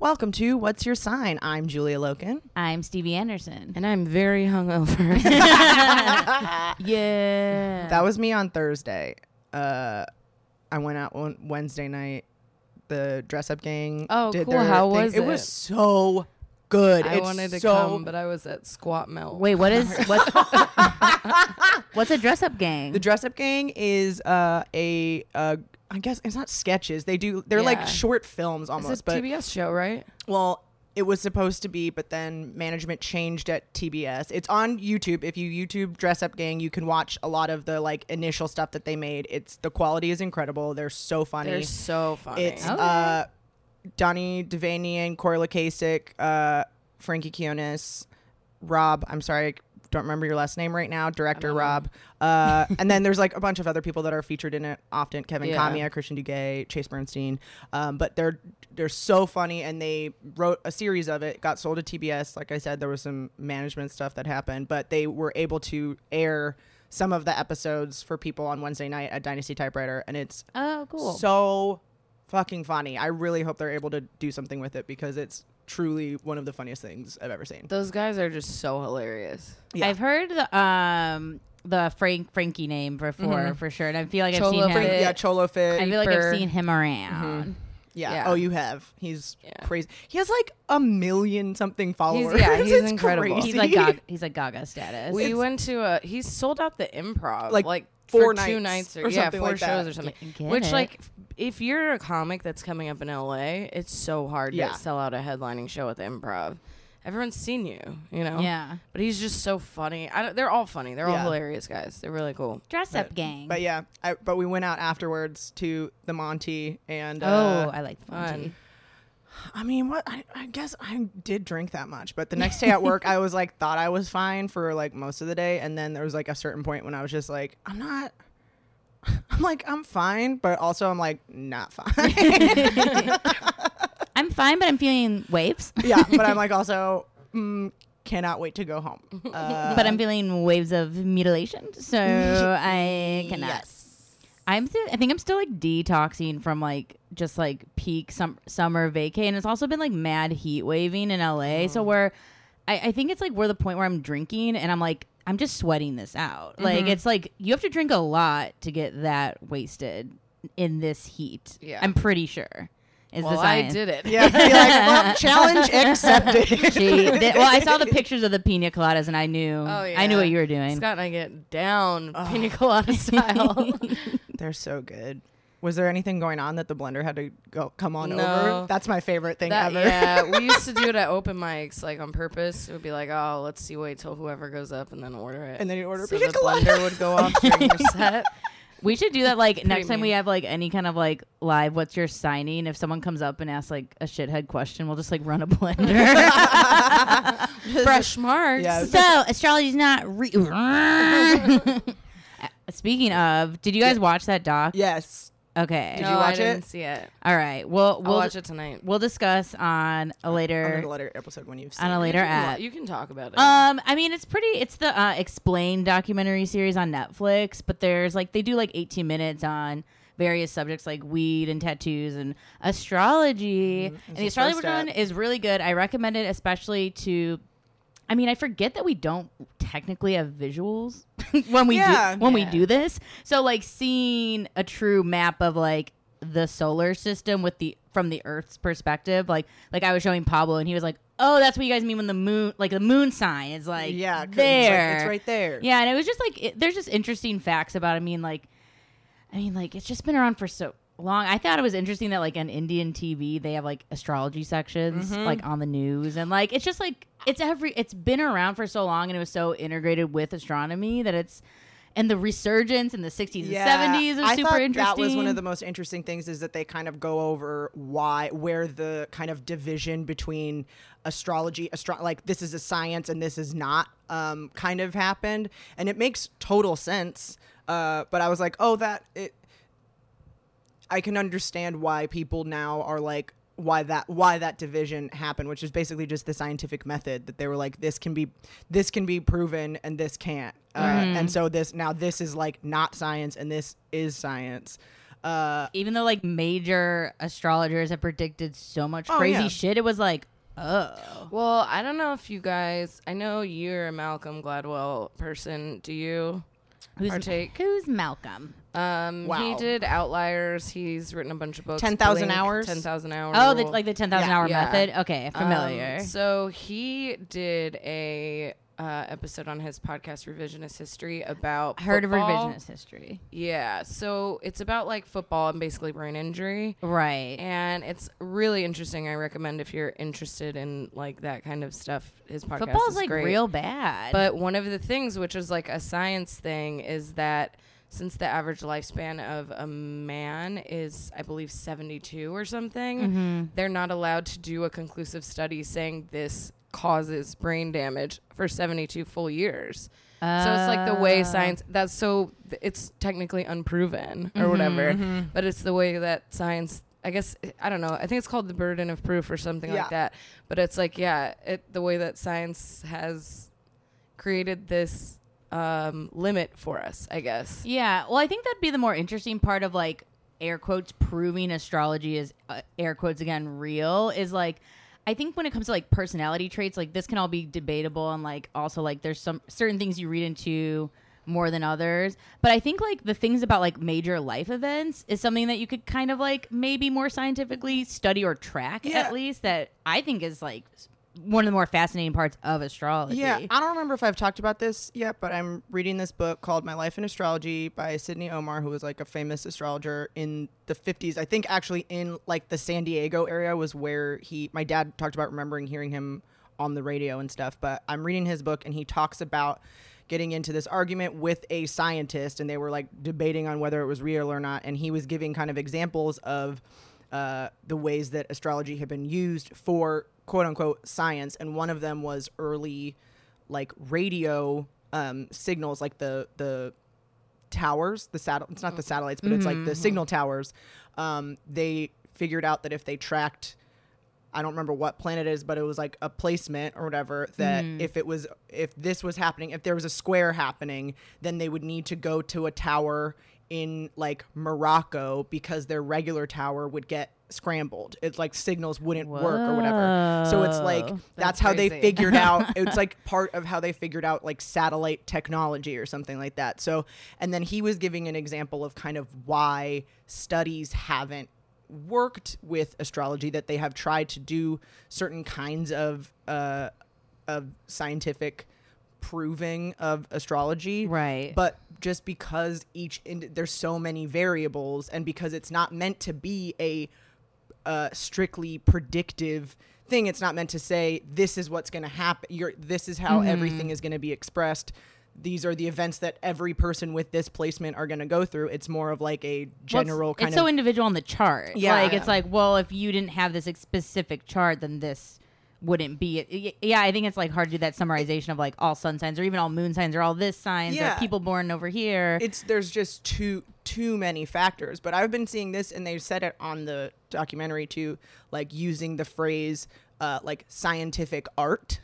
Welcome to What's Your Sign? I'm Julia Loken. I'm Stevie Anderson. And I'm very hungover. Yeah. That was me on Thursday. Uh, I went out on Wednesday night. The dress up gang. Oh, did cool. their How thing. was it? It was so good. I It's wanted to so come, but I was at Squat Mill. Wait, what is what? what's a dress up gang? The dress up gang is uh, a uh, I guess it's not sketches. They do they're Yeah. like short films almost. It's a but TBS show, right? well, it was supposed to be, but then management changed at TBS. It's on YouTube. If you YouTube dress up gang, you can watch a lot of the like initial stuff that they made. It's the quality is incredible. They're so funny. They're so funny. It's Okay. uh, Donnie Devanian, Corla Kasich, uh, Frankie Quiñones, Rob. I'm sorry, don't remember your last name right now. Director Rob. Uh, and then there's like a bunch of other people that are featured in it often. Kevin Yeah. Kamiya, Christian Duguay, Chase Bernstein. Um, but they're they're so funny, and they wrote a series of it. Got sold to TBS. Like I said, there was some management stuff that happened, but they were able to air some of the episodes for people on Wednesday night at Dynasty Typewriter, and it's oh, cool. so fucking funny. I really hope they're able to do something with it because it's truly one of the funniest things I've ever seen. Those guys are just so hilarious. Yeah. I've heard the, um the Frank Frankie name before for sure, and I feel like I've seen Cholo him. Fit. yeah, Cholo Fit. I feel like I've seen him around. yeah. yeah. Oh, you have. He's Yeah. crazy. He has like a million something followers. yeah, he's It's incredible. crazy. He's like Gaga, he's like Gaga status. We went to a. He sold out the improv Like, like four for two nights nights or, or yeah, four like shows that. or something. Get- get Which it. like, if you're a comic that's coming up in LA, it's so hard Yeah. to sell out a headlining show with improv. Everyone's seen you, you know. yeah, But he's just so funny. I don't, they're all funny. They're all hilarious guys. They're really cool. dress up gang. But yeah, I, but we went out afterwards to the Monty and oh, uh, I like the Fun. I mean, what I, I guess I did drink that much, but the next day at work, I was like, thought I was fine for like most of the day, and then there was like a certain point when I was just like, I'm not, I'm like, I'm fine, but also I'm like, not fine. I'm fine, but I'm feeling waves. yeah, but I'm like also mm, cannot wait to go home. Uh, but I'm feeling waves of mutilation, so I cannot. Yes. I'm th- I think I'm still like detoxing from like just like peak sum- summer vacay, and it's also been like mad heat waving in LA. So mm. where I, I think it's like we're the point where I'm drinking and I'm like I'm just sweating this out. Mm-hmm. Like it's like you have to drink a lot to get that wasted in this heat. Yeah. I'm pretty sure. Is well, the I did it. Yeah, be like, well, challenge accepted. She did- well, I saw the pictures of the pina coladas and I knew Oh, yeah. I knew what you were doing. Scott and I get down pina colada style. They're so good. Was there anything going on that the blender had to go come on No. over? That's my favorite thing That- ever. yeah, we used to do it at open mics, like on purpose. It would be like, oh, let's see, wait till whoever goes up and then order it. And then you order so pina the colada. blender would go off during your set. We should do that like next time we have like any kind of like live what's your signing if someone comes up and asks like a shithead question we'll just like run a blender. Fresh marks. Yes. so astrology's not re- uh, Speaking of, did you guys watch that doc? Yes. Okay. Did no, you watch I didn't it? see it. All right. Well, I'll we'll watch it tonight. we'll discuss on a On later a later episode when you've seen on a later You can, app. you can talk about it. Um, I mean, it's pretty. It's the uh, explained documentary series on Netflix, but there's like they do like 18 minutes on various subjects like weed and tattoos and astrology. And the the astrology one is really good. I recommend it, especially to. I mean, I forget that we don't technically have visuals when we Yeah. do when we do this. So like seeing a true map of like the solar system with the from the Earth's perspective, like like I was showing Pablo and he was like, "Oh, that's what you guys mean when the moon like the moon sign is like yeah, 'cause it's, like, there, it's right there. yeah." And it was just like it, there's just interesting facts about. It. I mean, like, I mean, like it's just been around for so long. I thought it was interesting that like on Indian TV they have like astrology sections Mm-hmm. like on the news and like it's just like it's every it's been around for so long and it was so integrated with astronomy that it's and the resurgence in the 60s and 70s is I super interesting. That was one of the most interesting things is that they kind of go over why, where the kind of division between astrology, astro- like this is a science and this is not, um, kind of happened, and it makes total sense. Uh, but I was like, oh, that it. I can understand why people now are like why that why that division happened, which is basically just the scientific method that they were like this can be this can be proven and this can't, uh, Mm-hmm. and so this now this is like not science and this is science. Uh, even though like major astrologers have predicted so much Oh, crazy yeah. shit, it was like, oh, well, I don't know if you guys. I know you're a Malcolm Gladwell person. Do you? who's Partake. who's Malcolm? Um, Wow. he did Outliers. He's written a bunch of books. 10,000 hours? Ten thousand hours. Oh, the, like the ten thousand Yeah. hour Yeah. method. Okay, Um, familiar. so he did a uh, episode on his podcast Revisionist History about I heard football. of revisionist history. Yeah, so it's about like football and basically brain injury. Right. And it's really interesting. I recommend if you're interested in like that kind of stuff. His podcast is great. Football's is like great. real bad. But one of the things, which is like a science thing, is that since the average lifespan of a man is, I believe, 72 or something, Mm-hmm. they're not allowed to do a conclusive study saying this causes brain damage for 72 full years. so it's like the way Uh, science, that's so, it's technically unproven or Mm-hmm, whatever, but it's the way that science. I guess I don't know. I think it's called the burden of proof or something Yeah. like that. But it's like, yeah, it the way that science has created this um, limit for us, I guess. Yeah. Well, I think that'd be the more interesting part of like air quotes proving astrology is uh, air quotes again real is like I think when it comes to like personality traits, like this can all be debatable and like also like there's some certain things you read into more than others. But I think like the things about like major life events is something that you could kind of like maybe more scientifically study or track Yeah. at least that I think is like one of the more fascinating parts of astrology. Yeah, I don't remember if I've talked about this yet, but I'm reading this book called My Life in Astrology by Sydney Omarr, who was like a famous astrologer in the 50s. I think actually in like the San Diego area was where he, my dad talked about remembering hearing him on the radio and stuff. But I'm reading his book and he talks about getting into this argument with a scientist and they were like debating on whether it was real or not. And he was giving kind of examples of uh, the ways that astrology had been used for quote unquote science, and one of them was early like radio um, signals, like the the towers, the sat it's not the satellites, but it's like the signal towers. Um, they figured out that if they tracked I don't remember what planet it is, but it was like a placement or whatever that if it was if this was happening, if there was a square happening, then they would need to go to a tower in like Morocco because their regular tower would get scrambled. It's like signals wouldn't work or whatever. So it's like that's, That's how they figured out it's like part of how they figured out like satellite technology or something like that. So and then he was giving an example of kind of why studies haven't worked with astrology that they have tried to do certain kinds of uh, of scientific proving of astrology Right. but just because each ind- there's so many variables and because it's not meant to be a uh, strictly predictive thing it's not meant to say this is what's going to happen you're this is how everything is going to be expressed these are the events that every person with this placement are going to go through it's more of like a Well, it's- general it's, kind so individual on the chart. Yeah. like Yeah. it's like, well, if you didn't have this specific chart, then this wouldn't be it. Yeah, I think it's like hard to do that summarization of like all sun signs or even all moon signs or all this signs Yeah. or people born over here. it's there's just too too many factors but i've been seeing this and they've said it on the documentary too like using the phrase uh, like scientific art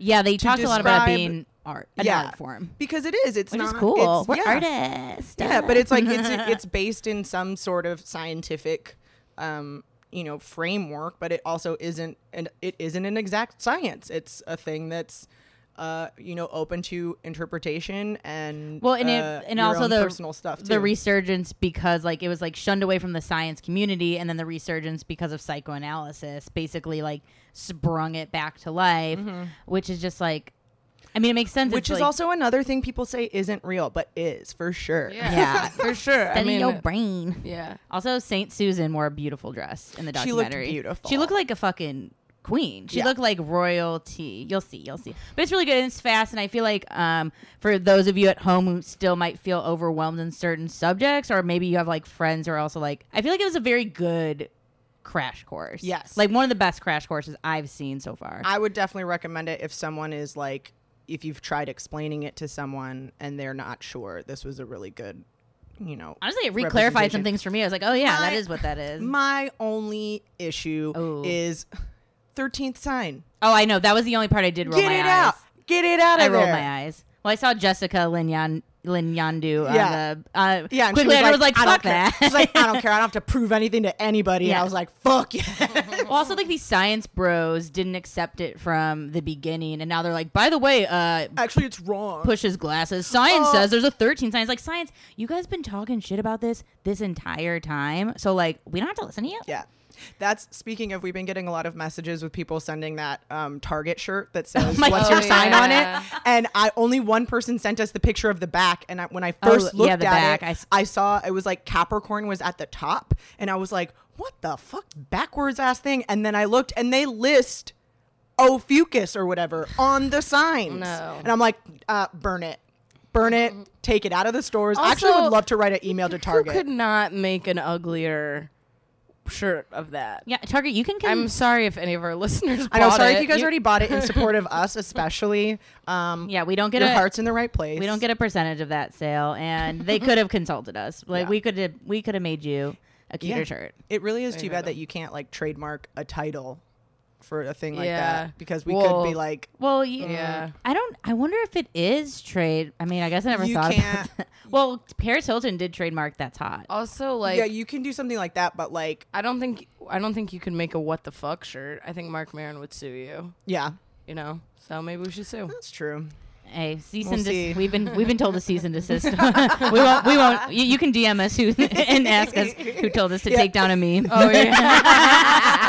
yeah, they talked a lot about being art, an Yeah. art form, because it is it's which not is cool. it's- We're yeah. artists. yeah but it's like it's it's based in some sort of scientific um you know framework but it also isn't and it isn't an exact science. It's a thing that's uh you know open to interpretation and Well, and it- uh, and also the- personal stuff the resurgence because like it was like shunned away from the science community and then the resurgence because of psychoanalysis basically like sprung it back to life which is just like i mean it makes sense which It's is like- also another thing people say isn't real but is for sure Yeah, Yeah. for sure. I Study mean, your brain yeah. also saint susan wore a beautiful dress in the documentary. She looked documentary beautiful. she looked like a fucking queen she Yeah. looked like royalty you'll see you'll see but it's really good and it's fast and i feel like um for those of you at home who still might feel overwhelmed in certain subjects or maybe you have like friends who are also like i feel like it was a very good crash course Yes. like one of the best crash courses i've seen so far I would definitely recommend it if someone is like, if you've tried explaining it to someone and they're not sure. This was a really good, you know. honestly it re-clarified some things for me i was like oh yeah that My- is what that is My only issue Oh. is thirteenth sign. oh i know that was the only part i did roll Get my it eyes out. Get it out of I there. rolled my eyes. Well, I saw Jessica Lin, Yan, Lanyadoo Yeah. on the uh, Yeah, and quickly. I was like, I "Fuck care." that." She's like, I don't care. I don't have to prove anything to anybody. And I was like, fuck yeah. well, also like these science bros didn't accept it from the beginning, and now they're like, by the way, uh, Actually, it's wrong. pushes glasses. Science Oh. says there's a 13 science. Like science, you guys been talking shit about this this entire time, so like we don't have to listen to you. Yeah. That's speaking of. We've been getting a lot of messages with people sending that um, Target shirt that says my "What's God. your sign on it?" And I only one person sent us the picture of the back. And I, when I first Oh, looked yeah, at back. it, I s- I saw it was like Capricorn was at the top, and I was like, "What the fuck, backwards ass thing?" And then I looked, and they list Ophiuchus or whatever on the signs. No. And I'm like, uh, "Burn it." Burn it, take it out of the stores. I actually Also, would love to write an email to Target. Who could not make an uglier shirt of that? Yeah, Target, you can. I'm sorry if any of our listeners. I know. Sorry it. if you guys already bought it in support of us, especially. Um, yeah, we don't get your a heart's in the right place. we don't get a percentage of that sale, and they could have consulted us. Like Yeah. we could have we could have made you a cuter Yeah. shirt. It really is There too bad go. that you can't like trademark a title for a thing like Yeah. that because we Well, could be like, Well, y- Yeah. I don't. I wonder if it is trade. I mean, I guess I never You thought. can't- About that. Well, Paris Hilton did trademark "That's Hot." Also, like, yeah, you can do something like that, but like, I don't think I don't think you can make a what the fuck shirt. I think Marc Maron would sue you. yeah, You know, so maybe we should sue. that's true. Hey, cease We'll and see. desist. We've been we've been told to cease and desist. we won't. We won't. You, you can DM us who and ask us who told us to Yeah. take down a meme. Oh yeah.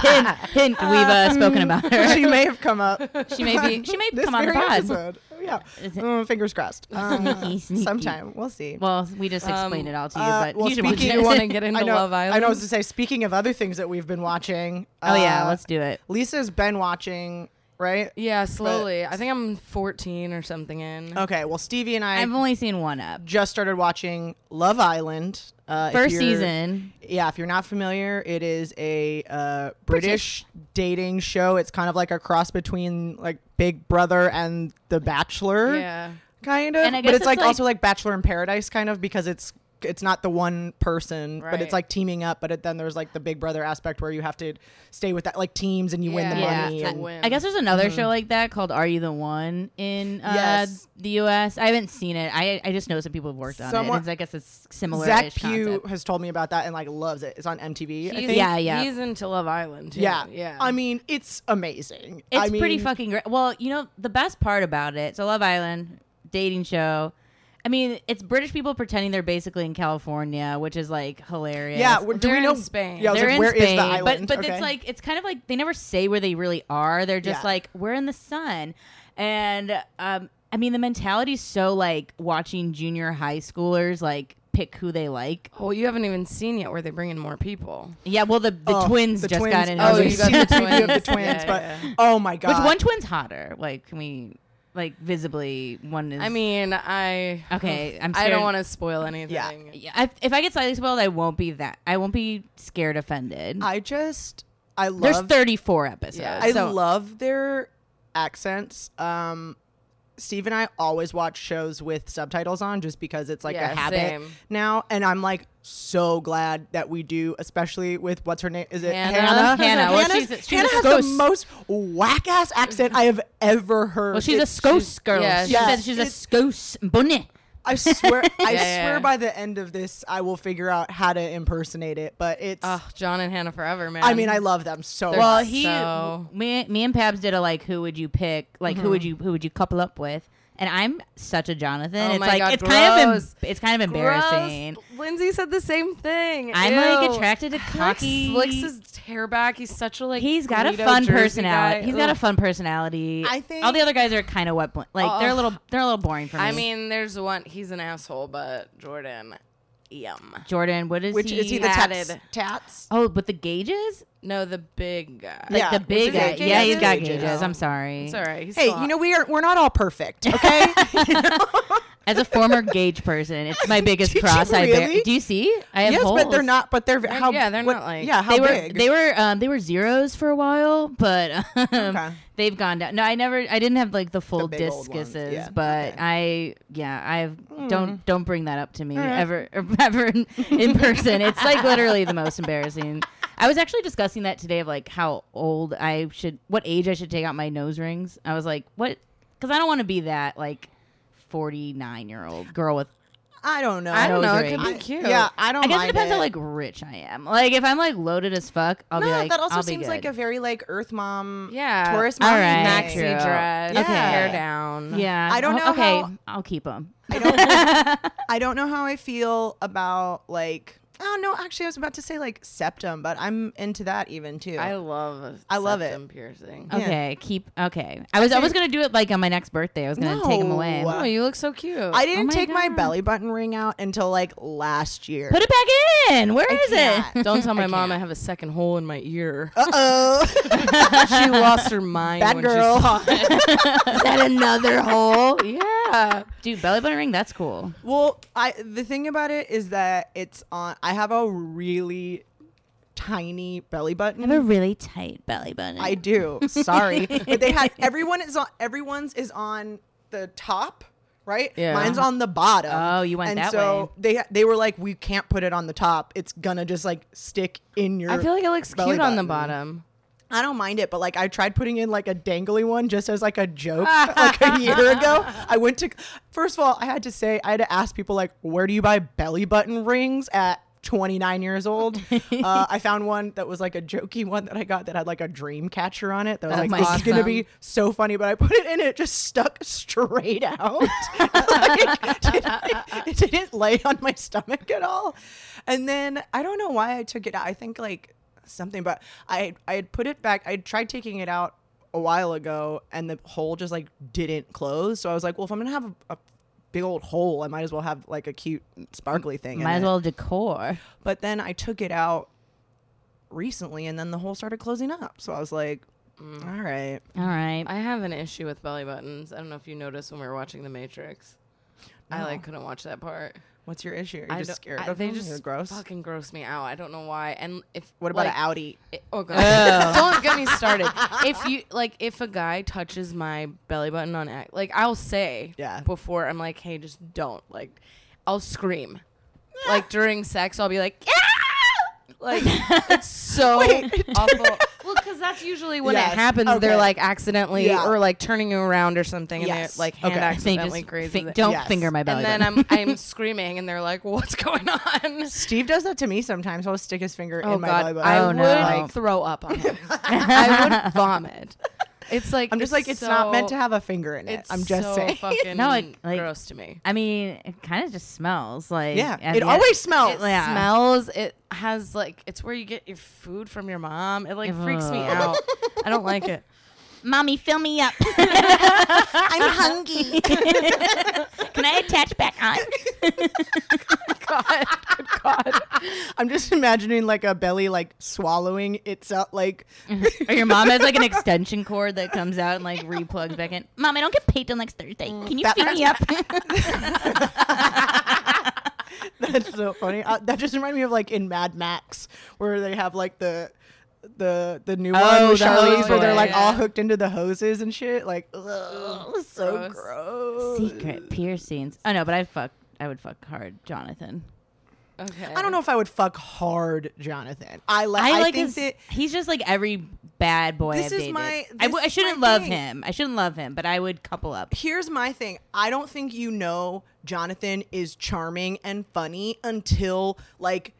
Hint, hint. We've uh, spoken about her. she may have come up. She may be. She may this come on the very pod. episode. Yeah, Is Mm, fingers crossed. Um, Sneaky, sneaky. sometime we'll see. Well, we just explained Um, it all to you, Uh, but well, you should speaking- watch you it. want to get into I know. Love Island? I know. I was to say, speaking of other things that we've been watching. oh yeah, uh, let's do it. Lisa's been watching, right? yeah, slowly. I think I'm 14 or something in. Okay. Well, Stevie and I I've only seen one up. just started watching Love Island. Uh, 1st season. Yeah, if you're not familiar, it is a uh, British dating show. It's kind of like a cross between like Big Brother and The Bachelor. Yeah. kind of. And I but guess it's like, it's like- also like Bachelor in Paradise kind of because it's it's not the one person, but it's like teaming up. But it, then there's like the Big Brother aspect where you have to stay with that like teams and you win the Yeah. money. Yeah. And, win. I guess there's another show like that called Are You the One in uh, Yes. the U.S. I haven't seen it. I I just know some people have worked on Someone- it. It's, I guess it's similar. Zach Pugh has told me about that and like loves it. It's on MTV. I think. Yeah, yeah. He's into Love Island. Too. yeah, yeah. I mean, it's amazing. It's I mean, pretty fucking great. Well, you know the best part about it. So Love Island dating show. I mean, it's British people pretending they're basically in California, which is like hilarious. Yeah, where- do They're we know in Spain. Yeah, I was they're like, in where is Spain, the island? but but Okay. it's like it's kind of like they never say where they really are. They're just Yeah. like we're in the sun, and um, I mean the mentality's so like watching junior high schoolers like pick who they like. well, you haven't even seen yet where they bring in more people. Yeah, well the the Oh, twins the just twins. got in. Oh, Oh, you you got got the the preview of the twins. twins, Yeah, but yeah. oh my god, Which one twin's hotter? Like, can we like visibly one is? I mean, I Okay, I'm I don't want to spoil anything. Yeah. Yeah, if, if I get slightly spoiled, I won't be that. I won't be scared offended. I just I love There's 34 episodes. Yeah. I so love their accents. Um, Steve and I always watch shows with subtitles on just because it's like Yeah, a habit same. now. And I'm like so glad that we do, especially with what's her name? Is it Hannah? Hannah? Hannah. Well, she's she's Hannah has the most whack ass accent I have ever heard. well, she's a Scouse girl. yeah, she she's- said she's a Scouse bunny. I swear, I Yeah, swear yeah. by the end of this, I will figure out how to impersonate it. But it's, Oh, John and Hannah forever, man. I mean, I love them so They're Well, he, so- me, me and Pabs did a like, who would you pick? Like, who Mm-hmm. would you, who would you couple up with? And I'm such a Jonathan. Oh it's like God, it's kind of em- it's kind of embarrassing. Gross. Lindsay said the same thing. I'm like attracted to like, cocky. slicks his hair back. He's such a like. He's got a fun Jersey personality. guy. He's got a fun personality. I think- all the other guys are kind of what Like they're a little, they're a little boring for me. I mean, there's one. He's an asshole, but Jordan, yum. Jordan, what is which he? is he the tatted. tats? tats? Oh, but the gauges, No, the big guy. like Yeah. the big guy. his Yeah, gauges? he's got Gauges. gauges. I'm sorry. It's all right. He's Hey, you know we are we're not all perfect, okay? As a former gauge person, it's my biggest Did you cross. I bear. really? Do you see? I have yes, but they're not. But they're, how? yeah, they're what- not, like- yeah. How They were big? they were um, they were zeros for a while, but um, Okay. they've gone down. No, I never I didn't have like the full big old ones, discuses, yeah, but okay. I yeah I've Hmm. don't don't bring that up to me ever ever in, in person. It's like literally the most embarrassing. I was actually discussing that today of like how old I should, what age I should take out my nose rings. I was like, what? Because I don't want to be that like forty nine year old girl with. I don't know. I don't know. It could be cute. Yeah, I don't. I guess it depends how like rich I am. Like if I'm like loaded as fuck, I'll no, be like, that also seems like a very like Earth mom. Yeah. Tourist mom. right. maxi True. dress, Okay. hair down. Yeah, I don't know Okay, how- I'll keep them. I don't. I don't know how I feel about like. Oh no, actually, I was about to say like septum, but I'm into that even too. I love. a I love it. septum piercing. Yeah. Okay, keep. Okay, I was I was gonna do it like on my next birthday. I was gonna take them away. No. Oh, you look so cute. I didn't my take my God. belly button ring out until like last year. Put it back in. Where I is it? can't. Don't tell my I mom can't. I have a second hole in my ear. Uh oh. she lost her mind Bad when girl. she saw it. Is that another hole? Yeah. Dude, belly button ring. That's cool. Well, I the thing about it is that it's on. I have a really tiny belly button. I have a really tight belly button. I do. Sorry, but they had everyone is on. Everyone's is on the top, right? Yeah. Mine's on the bottom. Oh, you went that way. and that so way. they they were like, we can't put it on the top. It's gonna just like stick in your. I feel like it looks cute on the bottom. I don't mind it, but like I tried putting in like a dangly one just as like a joke like a year ago. I went to first of all, I had to say I had to ask people like, where do you buy belly button rings at 29 years old? uh, I found one that was like a jokey one that I got that had like a dream catcher on it. That was Oh like, this is gonna be so funny, but I put it in, it just stuck straight out. like, it, didn't, it didn't lay on my stomach at all. And then I don't know why I took it out. I think like something, but I I had put it back. I tried taking it out a while ago, and the hole just like didn't close. So I was like, well, if I'm gonna have a, a big old hole, I might as well have like a cute sparkly thing. in Might as it. well decor. But then I took it out recently, and then the hole started closing up. So I was like, Mm. all right. All right. I have an issue with belly buttons. I don't know if you noticed when we were watching The Matrix. I like couldn't watch that part. What's your issue? You're I just scared I- of they them? just gross. fucking gross me out. I don't know why. And if What about like, an Audi? it- oh god, don't get me started. If you like, if a guy touches my belly button on act, like I'll say Yeah. before I'm like, hey, just don't. Like, I'll scream. Like during sex, I'll be like, "Ah!" like it's so awful. Well, because that's usually when Yes, it happens. okay. They're like accidentally Yeah. or like turning you around or something, Yes, and they're like hand okay. They accidentally just crazy. fi- don't Yes. finger my belly. and then. I'm I'm screaming, and they're like, "What's going on?" Steve does that to me sometimes. He'll stick his finger Oh in my God, belly button. I Oh, would no. throw up on him. I would vomit. It's like I'm just like it's not meant to have a finger in it. It's I'm just so saying. fucking No, it- like- gross to me. I mean, it kind of just smells like Yeah, it the- always smells. It yeah. smells. It has like it's where you get your food from your mom. It like freaks me out. I don't like it. Mommy, fill me up. I'm hungry. Can I attach back on? God, God. I'm just imagining like a belly like swallowing itself. Like or your mom has like an extension cord that comes out and like replugs back in. Mom, I don't get paid till next Thursday. Can you That- fill me up? that's so funny. Uh, that just reminded me of like in Mad Max where they have like the the the new Oh, one with Charlize where they're boy, like all hooked into the hoses and shit. Like ugh, so gross. gross. Secret piercings. Oh no, but I'd fuck. I would fuck hard, Jonathan. Okay. I don't know if I would fuck hard, Jonathan. I, li- I, I like think his. that he's just like every bad boy This I've is dated. my- I, this w- I is shouldn't my love thing. him. I shouldn't love him, but I would couple up. here's my thing. I don't think you know Jonathan is charming and funny until like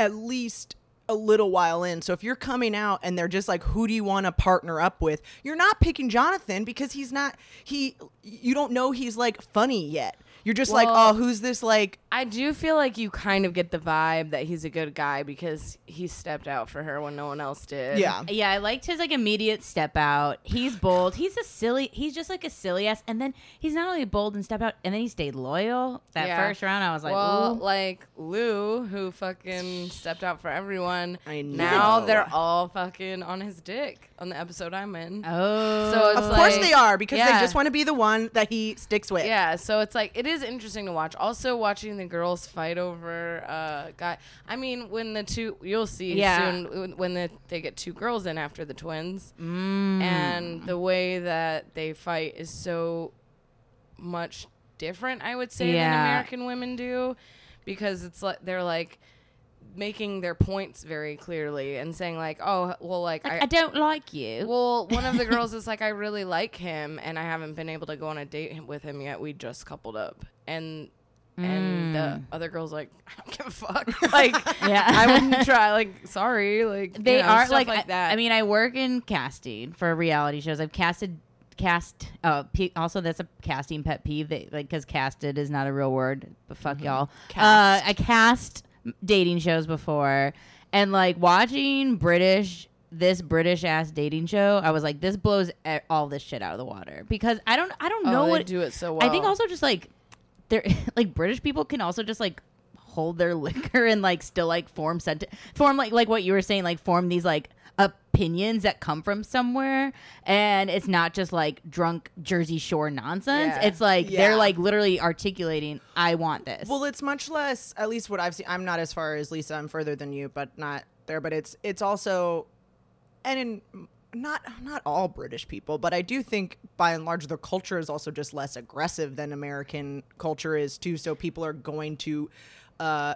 at least a little while in. So if you're coming out and they're just like, who do you want to partner up with? You're not picking Jonathan because he's not he you don't know he's like funny yet. You're just like, oh, who's this like I do feel like you kind of get the vibe that he's a good guy because he stepped out for her when no one else did. Yeah. Yeah, I liked his like immediate step out. He's bold. He's a silly. He's just like a silly ass. And then he's not only bold and step out, and then he stayed loyal. That Yeah. first round, I was like, well, ooh. like Lou, who fucking stepped out for everyone. I know. Now they're all fucking on his dick on the episode I'm in. oh, So it's Of course they are because yeah. they just want to be the one that he sticks with. Yeah, so it's like it is interesting to watch. Also, watching the girls fight over uh guy. I mean, when the two you'll see Yeah. soon when- the, they get two girls in after the twins, Mm. and the way that they fight is so much different. I would say than American women do, because it's like they're like making their points very clearly and saying like, oh, well, like, Like, I, don't like you. well, one of the girls is like, I really like him, and I haven't been able to go on a date with him yet. We just coupled up, and and the mm. other girl's like, I don't give a fuck. like, Yeah. I wouldn't try. Like, sorry, like you they know, are like, like that. I mean, I work in casting for reality shows. I've casted cast. Oh, pe- also that's a casting pet peeve. That like because casted is not a real word. But fuck mm-hmm. y'all. Cast. Uh, I cast dating shows before, and like watching British. This British ass dating show, I was like, this blows all this shit out of the water because I don't, I don't oh, know what do it so well. I think also just like they're like British people can also just like hold their liquor and like still like form sent form like like what you were saying like form these like opinions that come from somewhere and it's not just like drunk Jersey Shore nonsense. Yeah. It's like Yeah. they're like literally articulating I want this. Well, it's much less. At least what I've seen. I'm not as far as Lisa. I'm further than you, but not there. But it's it's also, and in not not all British people, but I do think by and large their culture is also just less aggressive than American culture is too. So people are going to. Uh,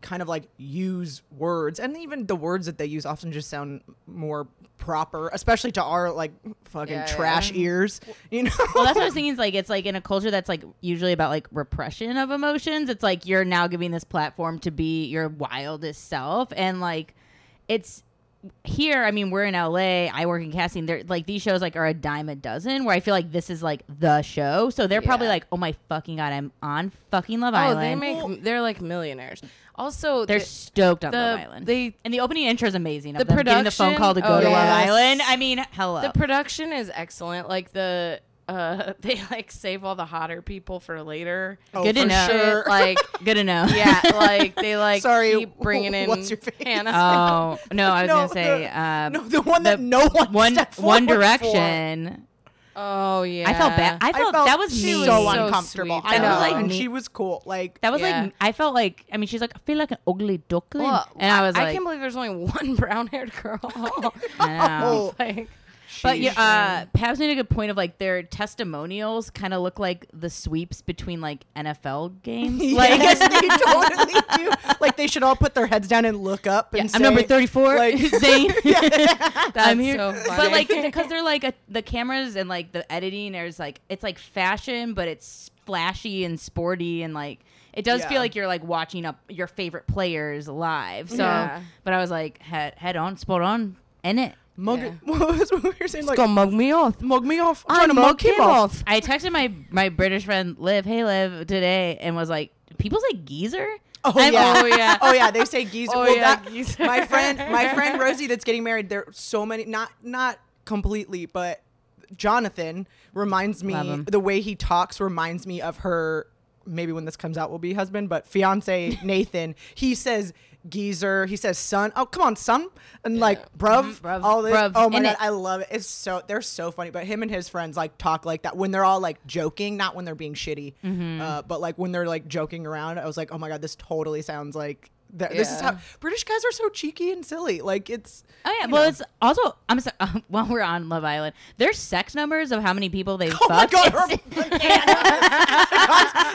kind of like use words and even the words that they use often just sound more proper especially to our like fucking Yeah, yeah. trash mm. ears you know well, that's what I was thinking. Is like it's like in a culture that's like usually about like repression of emotions. It's like you're now giving this platform to be your wildest self, and like it's here. I mean, we're in LA. I work in casting. They're like these shows like are a dime a dozen. Where I feel like this is like the show. So they're probably like, oh my fucking god, I'm on fucking Love Oh, Island. they make they're like millionaires. Also, They're the, stoked on the- Love Island. they- and the opening intro is amazing. Of The them getting the phone production- call to go oh, to Love. Island. I mean, hello. the production is excellent. Like the uh, they like save all the hotter people for later. Oh, Good to know. sure. Like Good to know. yeah, like they like Sorry, keep bringing in what's your face? Hannah. Oh no, I was No, gonna say the- um, no, the one that no one one stepped for. Direction. Oh yeah. I felt bad. I felt, felt that was she me. was so So uncomfortable. sweet. I know, like, and me- she was cool. Like that was Yeah. like I felt like I mean she's like I feel like an ugly duckling, Well, and I was I like, I can't believe there's only one brown haired girl. I know. like, But yeah, uh, Pabs made a good point of like their testimonials kind of look like the sweeps between like NFL games. Like, yes, they totally do. Like they should all put their heads down and look up. And I'm say, number 34, like- Zane. that's I'm here. so funny. But like, because they're like a, the cameras and like the editing, there's like it's like fashion, but it's flashy and sporty and like it does Yeah. feel like you're like watching up your favorite players live. So, Yeah. but I was like head head on, spot on, in it. Mug. Yeah. What was what you were saying? Like gonna mug me off. mug me off. I'm I trying to mug him off. I texted my my British friend Liv, hey Liv, today, and was like, people say geezer. Oh I'm- yeah. oh, yeah. Oh yeah. They say geezer. Oh, well, yeah, that, geezer. My friend, my friend Rosie, that's getting married. There are so many. Not not completely, but Jonathan reminds me. The way he talks reminds me of her. Maybe when this comes out, will be husband, but fiance Nathan. He says geezer. He says son. Oh come on, son, and like bruv, bruv, all this. bruv, oh my in god, it. I love it. It's so they're so funny. But him and his friends like talk like that when they're all like joking, not when they're being shitty, Mm-hmm. uh, but like when they're like joking around. I was like, oh my god, this totally sounds like. Th- This is how British guys are so cheeky and silly. Like it's. Oh yeah, well know. it's also I'm sorry, while we're on Love Island, their sex numbers of how many people they Oh my fuck. god, is-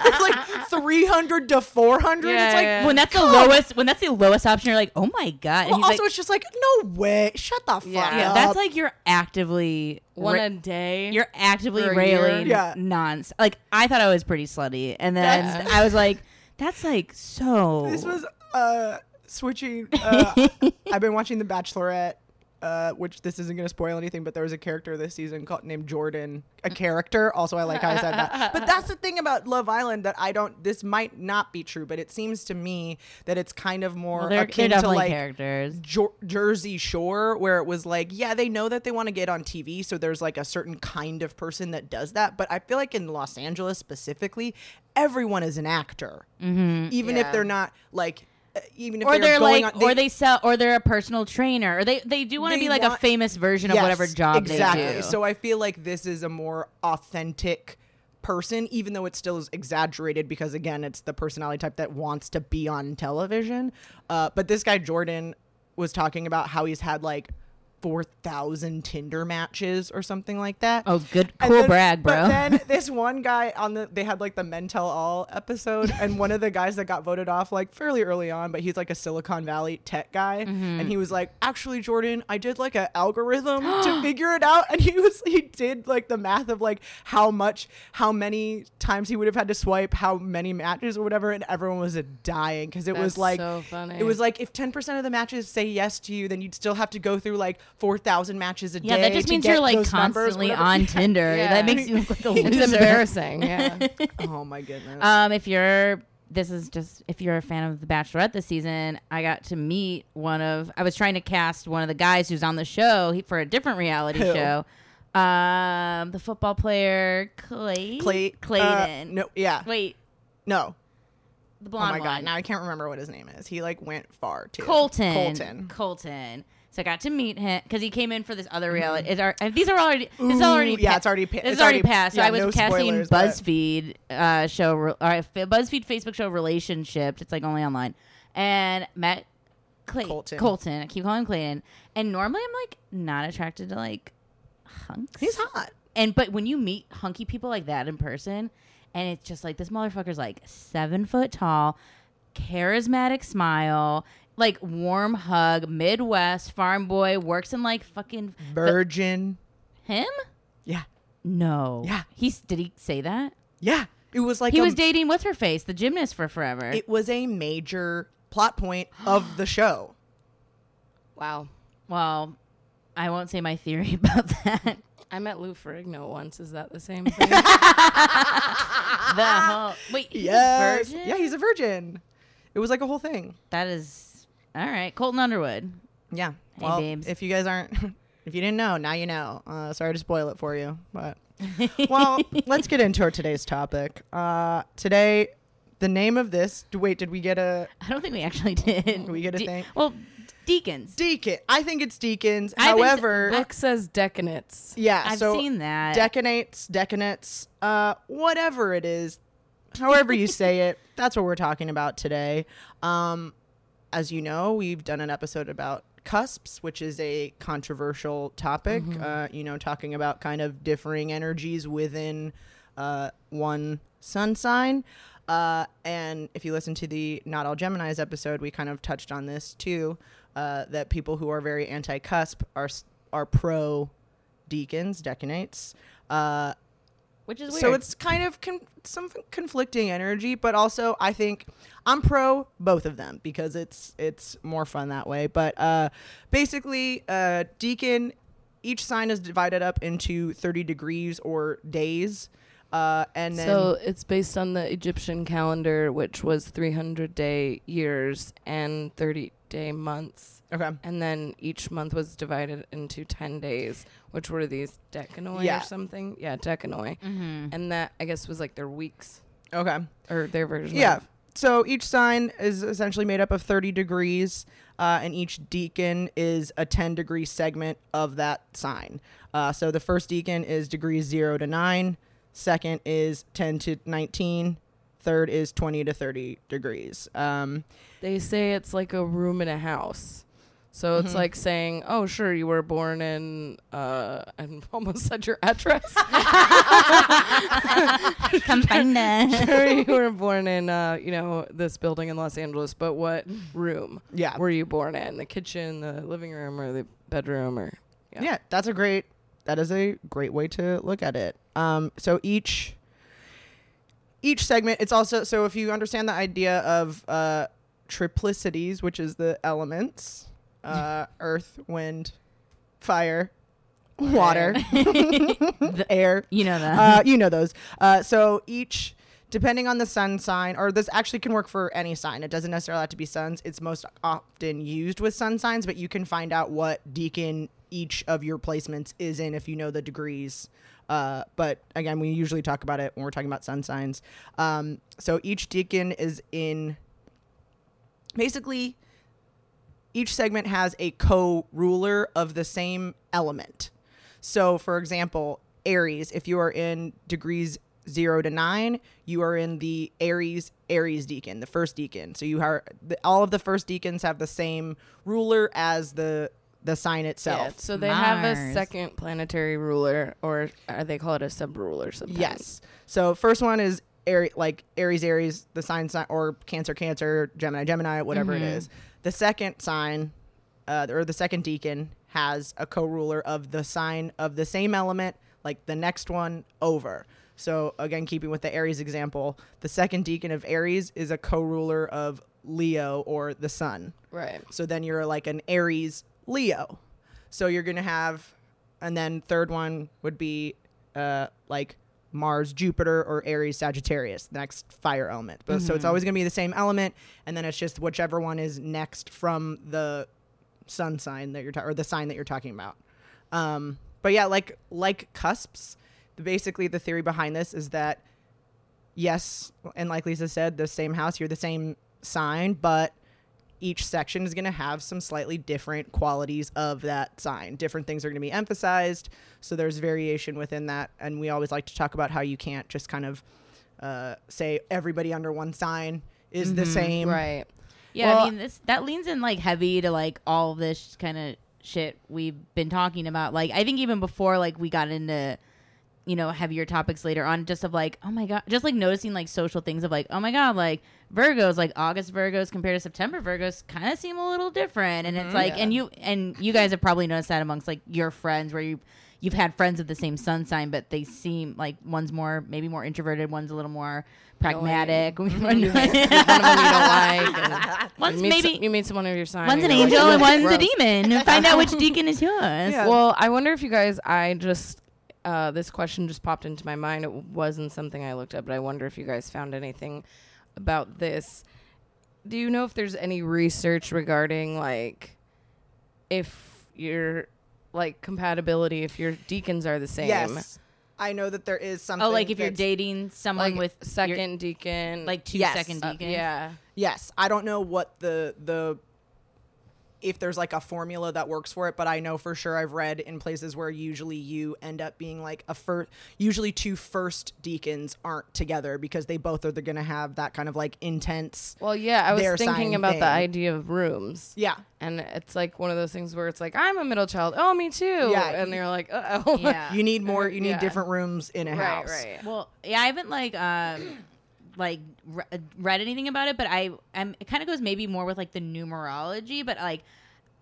It's like three hundred to four hundred. Yeah, it's like yeah. when that's the lowest, when that's the lowest option, you're like, oh my god. And Well, he's also, like, it's just like no way. Shut the fuck Yeah. up. yeah, that's like you're actively One ra- a day. you're actively for railing year. Yeah. nonsense. Like I thought I was pretty slutty, and then That's- I was like, that's like so. this was uh switching. Uh, I've been watching The Bachelorette. Uh, which this isn't going to spoil anything, but there was a character this season called named Jordan, a character. Also, I like how I said that. But that's the thing about Love Island that I don't. This might not be true, but it seems to me that it's kind of more well, they're, they're akin to like characters. Jer- Jersey Shore, where it was like, yeah, they know that they want to get on TV, so there's like a certain kind of person that does that. But I feel like in Los Angeles specifically, everyone is an actor, mm-hmm. even if they're not like, even if Or they're going like, on, or they sell, or they're a personal trainer, or they they do want to be like a famous version of whatever job exactly. they do. So I feel like this is a more authentic person, even though it still is exaggerated because again, it's the personality type that wants to be on television. Uh, but this guy Jordan was talking about how he's had like four thousand Tinder matches or something like that. oh, good, cool then- brag, bro. But then this one guy on the they had like the Men Tell All episode, and one of the guys that got voted off like fairly early on, but he's like a Silicon Valley tech guy, Mm-hmm. and he was like, actually, Jordan, I did like an algorithm to figure it out, and he was he did like the math of like how much, how many times he would have had to swipe, how many matches or whatever, and everyone was dying because it was like so it was like if ten percent of the matches say yes to you, then you'd still have to go through like four thousand matches a yeah, day. Yeah, that just means you're like numbers, constantly on Tinder. Yeah. That makes you look like a loser. it's embarrassing. Yeah. Oh my goodness. Um, if you're this is just if you're a fan of The Bachelorette this season, I got to meet one of I was trying to cast one of the guys who's on the show he, for a different reality Who? show. Um, the football player Clay Clay Clayton. Uh, no, yeah, Wait, no. the blonde. Oh my god, now I can't remember what his name is. He like went far too. Colton. Colton. Colton. So I got to meet him because he came in for this other reality. Is our, these are already. This is already. Mm-hmm. yeah, pa- it's already pa- This it's already, already- passed. So I was no casting spoilers, BuzzFeed uh, show, or uh, BuzzFeed Facebook show relationship. It's like only online, and met Clay- Colton. Colton. I keep calling him Clayton. And normally I'm like not attracted to like hunks. He's hot. And but when you meet hunky people like that in person, and it's just like this motherfucker's like seven foot tall, charismatic smile, like warm hug, Midwest farm boy, works in like fucking Virgin. him. Yeah, No. Yeah. He's did he say that? yeah. It was like He a, was dating what's her face, the gymnast for forever. It was a major plot point of the show. wow. well, I won't say my theory about that. I met Lou Ferrigno once. Is that the same thing? the whole wait, he's yes. a virgin? Yeah, he's a virgin. It was like a whole thing. that is all right. Colton Underwood. Yeah. Hey, well, babes. if you guys aren't, if you didn't know, now you know. Uh, sorry to spoil it for you, but well, let's get into our today's topic. Uh, today, the name of this. Wait, did we get a? I don't think we actually did. We get a D- thing? Well, deacons. Deacon. I think it's deacons. I've been- However, Book says decanates. yeah. I've so seen that. decanates, decanates, uh, whatever it is, however you say it, that's what we're talking about today. Um, as you know, we've done an episode about cusps, which is a controversial topic. Uh, you know, talking about kind of differing energies within uh, one sun sign. Uh, and if you listen to the Not All Geminis episode, we kind of touched on this too. Uh, that people who are very anti-cusp are are pro deacons, decanates. Which is weird. so it's kind of con- some conflicting energy, but also I think I'm pro both of them because it's it's more fun that way. But uh, basically, uh, decan, each sign is divided up into 30 degrees or days, uh, and then So it's based on the Egyptian calendar, which was 300 day years and 30 day months. Okay, And then each month was divided into 10 days, which were these decanoi Yeah. or something. Yeah, decanoi. Mhm. And that, I guess, was like their weeks okay. or their version Yeah. of. So each sign is essentially made up of 30 degrees, uh, and each decan is a 10 degree segment of that sign. Uh, so the first decan is degrees 0 to 9, second is 10 to 19, third is 20 to 30 degrees. Um, They say it's like a room in a house. So it's Mhm. like saying, "Oh, sure, you were born in." Uh, I almost said your address. Campana. sure, you were born in, uh, you know, this building in Los Angeles, but what room yeah. were you born in? The kitchen, the living room, or the bedroom, or yeah. yeah. that's a great that is a great way to look at it um, so each each segment it's also so if you understand the idea of uh, triplicities which is the elements uh, earth wind fire water the air You know that. uh, you know those. Uh, so each, depending on the sun sign, or this actually can work for any sign. It doesn't necessarily have to be suns. It's most often used with sun signs, but you can find out what decan each of your placements is in if you know the degrees. Uh, but again, we usually talk about it when we're talking about sun signs. Um, so each decan is in basically each segment has a co-ruler of the same element. So, for example, Aries, if you are in degrees zero to nine, you are in the Aries Aries decan, the first decan. So you are the, all of the first decans have the same ruler as the the sign itself. Yeah, so they have a second planetary ruler, or uh, they call it a sub ruler sometimes. Yes. So first one is Aries, like Aries, Aries, the sign sign, or Cancer, Cancer, Gemini, Gemini, whatever it is. The second sign, uh, or the second decan, has a co-ruler of the sign of the same element, like the next one over. So again, keeping with the Aries example, the second decan of Aries is a co-ruler of Leo or the Sun. Right. So then you're like an Aries Leo. So you're gonna have, and then third one would be uh, like Mars Jupiter or Aries Sagittarius, the next fire element. But so it's always gonna be the same element, and then it's just whichever one is next from the sun sign that you're ta- or the sign that you're talking about. Um, but yeah, like like cusps, basically the theory behind this is that yes, and like Lisa said, the same house, you're the same sign, but each section is going to have some slightly different qualities of that sign. Different things are going to be emphasized. So there's variation within that. And we always like to talk about how you can't just kind of uh, say everybody under one sign is the same. Right. Yeah, Well- I mean this that leans in like heavy to like all this kind of shit we've been talking about. Like I think even before like we got into you know heavier topics later on just of like oh my god just like noticing like social things of like oh my god like virgos like august virgos compared to september virgos kind of seem a little different and it's mm-hmm. like and you and you guys have probably noticed that amongst like your friends where you you've had friends of the same sun sign but they seem like one's more maybe more introverted one's a little more pragmatic One of you don't like. One's you maybe- some- you meet someone of your sign. One's an and you're like, angel and "Ugh, one's a gross." demon. Find out which decan is yours. Well, I wonder if you guys. I just uh, this question just popped into my mind. It wasn't something I looked up, but I wonder if you guys found anything about this. Do you know if there's any research regarding like if your like compatibility if your decans are the same? Yes. I know that there is something. oh, like if you're dating someone Like with second your- decan, like two Yes. second uh, yeah. Yes, I don't know what the the if there's like a formula that works for it, but I know for sure I've read in places where usually you end up being like a first, usually two first decans aren't together because they both are they're going to have that kind of like intense. Well, yeah, I was thinking about thing. the idea of rooms. Yeah. And it's like one of those things where it's like, I'm a middle child. Oh, me too. Yeah. And they're like, uh oh. Yeah. You need more, you need Yeah. different rooms in a right, house. right. Well, yeah, I haven't like um like re- read anything about it, but I I'm it kind of goes maybe more with like the numerology, but like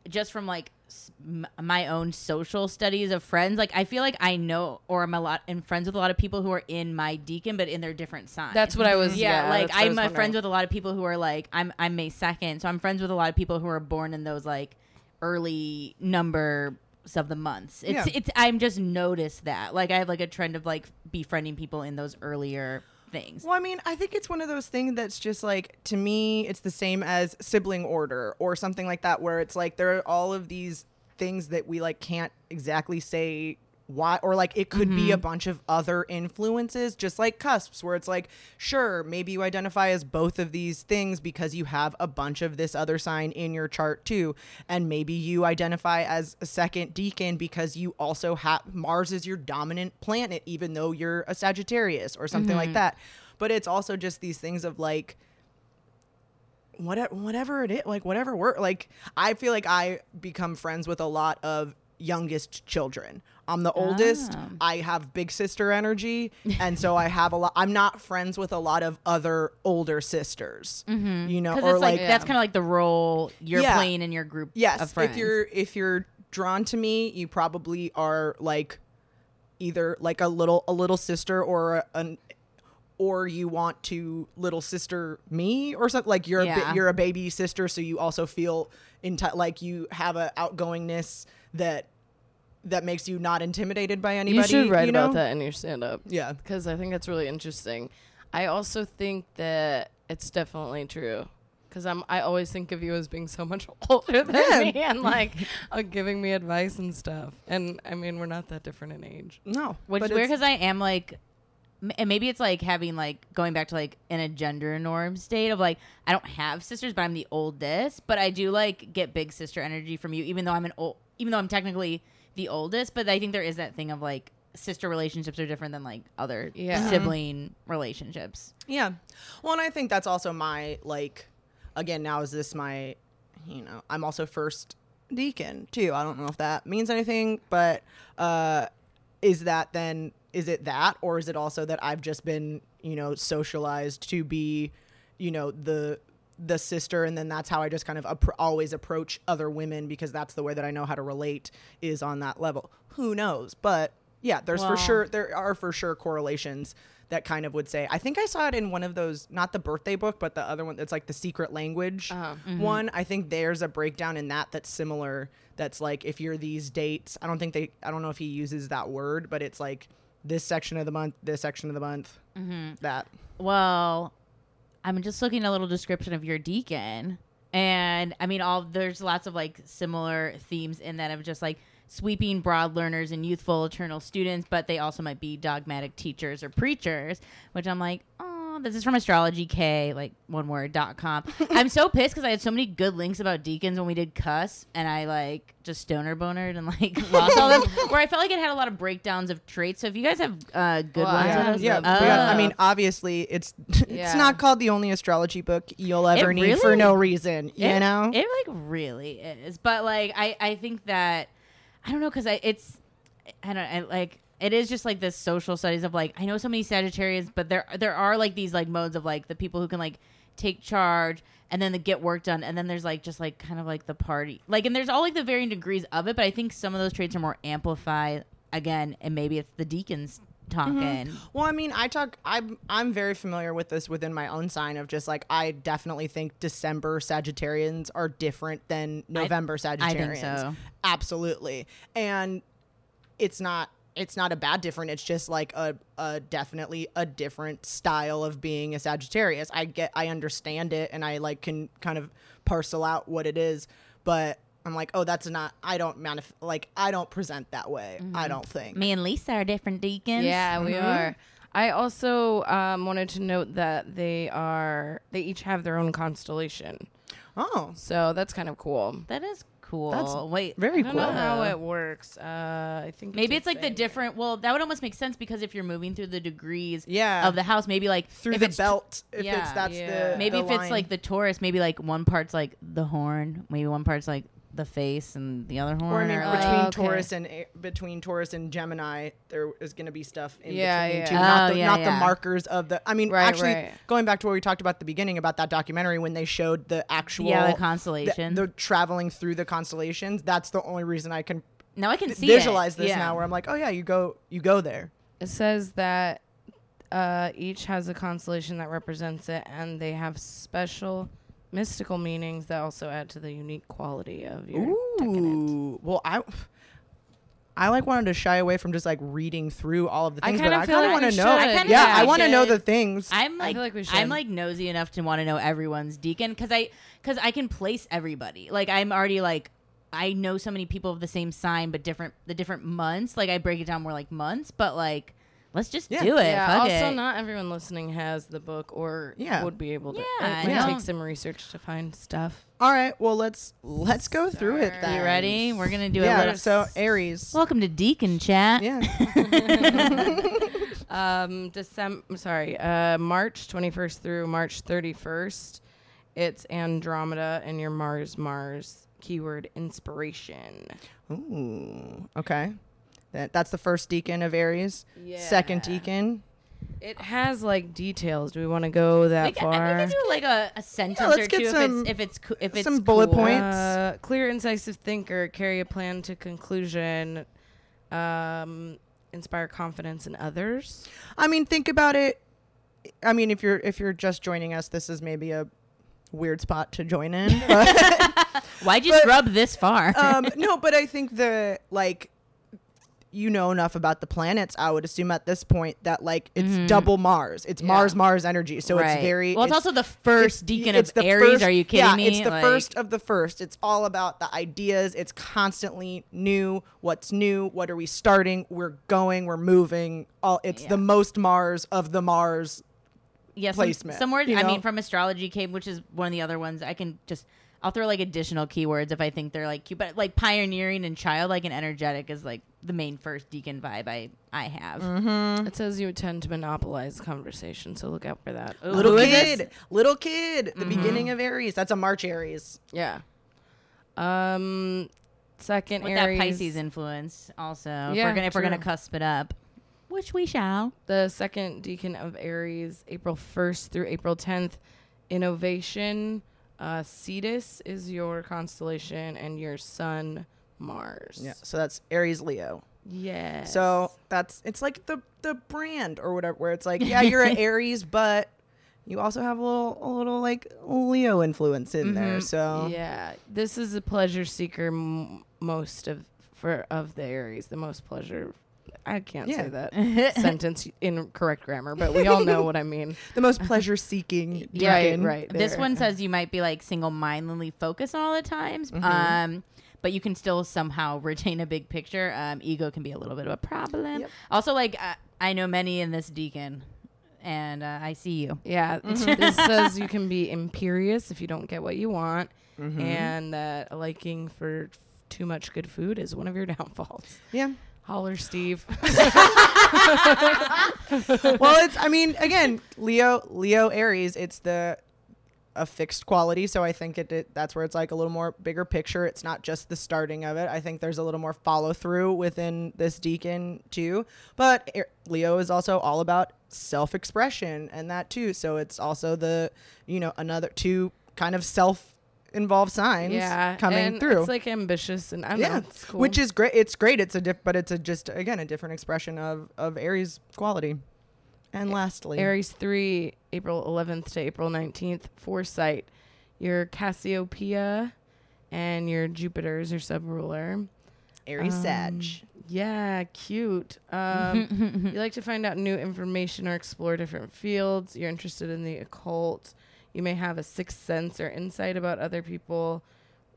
just from like s- m- my own social studies of friends, like I feel like I know or I'm a lot and friends with a lot of people who are in my decan, but in their different signs. That's what I was. yeah, Yeah, like I'm uh, friends with a lot of people who are like I'm I'm May second, so I'm friends with a lot of people who are born in those like early numbers of the months. It's Yeah. it's I'm just noticed that like I have like a trend of like befriending people in those earlier things. Well, I mean, I think it's one of those things that's just like to me, it's the same as sibling order or something like that, where it's like there are all of these things that we like can't exactly say why, or like it could be a mm-hmm. bunch of other influences, just like cusps, where it's like, sure, maybe you identify as both of these things because you have a bunch of this other sign in your chart too, and maybe you identify as a second decan because you also have Mars is your dominant planet, even though you're a Sagittarius or something like mm-hmm. that. But it's also just these things of like whatever whatever it is like whatever work like i feel like i become friends with a lot of youngest children i'm the oldest Ah. i have big sister energy and so i have a lot i'm not friends with a lot of other older sisters you know or it's like, like that's kind of like the role you're Yeah. playing in your group yes of friends. if you're if you're drawn to me you probably are like either like a little a little sister or an or you want to little sister me or something like you're a Yeah. bi- you're a baby sister so you also feel in t- like you have a outgoingness that that makes you not intimidated by anybody You should write you know? about that in your stand up. yeah Because I think that's really interesting. I also think that it's definitely true. Because I'm, I always think of you as being so much older than Yeah. me and like uh, giving me advice and stuff. And I mean, we're not that different in age. no Which is weird because I am like, m- and maybe it's like having like going back to like in a gender norm state of like I don't have sisters, but I'm the oldest. But I do like get big sister energy from you, even though I'm an old, even though I'm technically the oldest. But I think there is that thing of like sister relationships are different than like other Yeah. sibling relationships. Yeah. Well, and I think that's also my like again, now is this my you know, I'm also first decan too. I don't know if that means anything, but uh is that then is it that or is it also that I've just been, you know, socialized to be, you know, the the sister and then that's how I just kind of appro- always approach other women because that's the way that I know how to relate is on that level. Who knows? But yeah, there's for sure there are for sure correlations that kind of would say. I think I saw it in one of those, not the birthday book, but the other one that's like the secret language Uh-huh. one. I think there's a breakdown in that that's similar. That's like if you're these dates. I don't think they. I don't know if he uses that word, but it's like this section of the month, this section of the month, that. Well, I'm just looking at a little description of your decan, and I mean, all there's lots of like similar themes in that of just like sweeping broad learners and youthful eternal students, but they also might be dogmatic teachers or preachers, which I'm like, oh, this is from astrology k like one word dot com. I'm so pissed because I had so many good links about decans when we did cusp, and I like just stoner bonered and like lost all them. Where I felt like it had a lot of breakdowns of traits. So if you guys have uh, good Well, ones, I of have those- Yeah, the- I Oh. mean, obviously, it's it's Yeah. not called the only astrology book you'll ever It need for no reason. You it, know, it like really is but like i i think that i don't know because i it's i don't I, like it is just like this social studies of like i know so many sagittarians but there there are like these like modes of like the people who can like take charge and then the get work done and then there's like just like kind of like the party like and there's all like the varying degrees of it but i think some of those traits are more amplified again and maybe it's the decans talking mm-hmm. Well, I mean, I talk. I'm I'm very familiar with this within my own sign of just like I definitely think December Sagittarians are different than November I think Sagittarians. so. Absolutely, and it's not it's not a bad different. It's just like a, a definitely a different style of being a Sagittarius. I get I understand it and I like can kind of parcel out what it is, but I'm like, oh, that's not. I don't manif- like. I don't present that way. I don't think. me and lisa are different decans Yeah, we Mhm. are. I also um, wanted to note that they are they each have their own constellation. Oh, So that's kind of cool. That is cool. That's Wait, very I don't cool. know how it works. Uh, I think Maybe it's like the different. Well, that would almost make sense because if you're moving through the degrees Yeah. of the house, maybe like through if the it's belt. If yeah. it's that's Yeah. the Maybe the if it's line. like the Taurus, maybe like one part's like the horn, maybe one part's like the face, and the other horn. Or I mean, like- between Oh, okay. Taurus and A- between Taurus and Gemini, there is going to be stuff in Yeah, between yeah. too. Not, Oh, the, yeah, not the markers of the. I mean, Right, actually, right. going back to what we talked about at the beginning about that documentary when they showed the actual yeah, the the, constellation. the traveling through the constellations. That's the only reason I can now I can see visualize it. this yeah. now. Where I'm like, oh yeah, you go, you go there. It says that uh, each has a constellation that represents it, and they have special mystical meanings that also add to the unique quality of your decadent. Ooh, well, I. I like wanted to shy away from just like reading through all of the I things, but kinda I feel kind of like want we to know. should. I kinda yeah, think I we want to know should. the things. I'm I like, feel like we I'm like nosy enough to want to know everyone's decan because I because I can place everybody. Like I'm already like I know so many people of the same sign but different the different months. Like I break it down more like months, but like let's just Yeah. do it. Yeah. Fuck also, it. not everyone listening has the book or Yeah. would be able to. Yeah, it might take some research to find stuff. All right, well let's let's go through it. Sorry. Then. you ready? We're gonna do a Yeah. little. So Aries. Welcome to Decan Chat. yeah. Um, December. Sorry, uh, March twenty first through March thirty first. It's Andromeda and your Mars Mars keyword inspiration. Ooh. Okay. That that's the first decan of Aries. Second decan. It has like details. Do we want to go that We can, we far? can do like a, a sentence let's or get two if some- it's if it's co- if it's some bullet points. Uh, clear, incisive thinker, carry a plan to conclusion, um, inspire confidence in others. I mean, think about it. I mean, if you're if you're just joining us, this is maybe a weird spot to join in. But, Why'd you But- scrub this far? um, no, but I think the like you know enough about the planets. I would assume at this point that like it's Mhm. double Mars. It's Yeah. Mars Mars energy. So Right. it's very well. It's, also the first it's- decan it's of the Aries. first- Are you kidding yeah, me? it's the Like, first of the first. It's all about the ideas. It's constantly new. What's new? What are we starting? We're going. We're moving. All it's Yeah. the most Mars of the Mars. yeah, some, placement, Somewhere, you I mean, from astrology came, which is one of the other ones. I can just. I'll throw like additional keywords if I think they're like cute, but like pioneering and childlike and energetic is like the main first decan vibe I I have. Mm-hmm. It says you tend to monopolize conversation, so look out for that. Ooh, Little who is this? kid, little kid. The Mhm. beginning of Aries. That's a March Aries. Yeah. Um, second With Aries. that Pisces influence, also. if Yeah, we're gonna if we're gonna cusp it up, which we shall. the second decan of Aries, April 1st through April 10th. Innovation, uh, Cetus is your constellation, and your sun, Mars. Yeah. So that's Aries Leo. Yeah. So that's it's like the the brand or whatever where it's like yeah you're an Aries but you also have a little a little like Leo influence in there. Mhm. So yeah, this is a pleasure seeker. M- most of for of the Aries, the most pleasure. I can't Yeah. say that sentence in correct grammar, but we all know what I mean. the most pleasure seeking Right, decan. right. This one says you might be like single mindedly focused all the times. Mhm. Um but you can still somehow retain a big picture. Um, ego can be a little bit of a problem. Yep. Also, like uh, I know many in this decan, and uh, I see you. Yeah, Mhm. this says you can be imperious if you don't get what you want, Mhm. and that a liking for f- too much good food is one of your downfalls. yeah. Holler, Steve. well, it's I mean again Leo Leo Aries it's the a fixed quality so I think it, it that's where it's like a little more bigger picture. It's not just the starting of it. I think there's a little more follow through within this decan too. But Leo is also all about self expression and that too. So it's also the you know another two kind of self involved signs yeah, coming and through. It's like ambitious, and I don't Yeah, know, it's cool. which is great. It's great. It's a diff but it's a just again a different expression of of Aries quality and lastly Aries three, April 11th to April 19th. Foresight, your Cassiopeia, and your Jupiter is your subruler. Aries Um, Sag. Yeah, cute. Um, you like to find out new information or explore different fields. You're interested in the occult. You may have a sixth sense or insight about other people.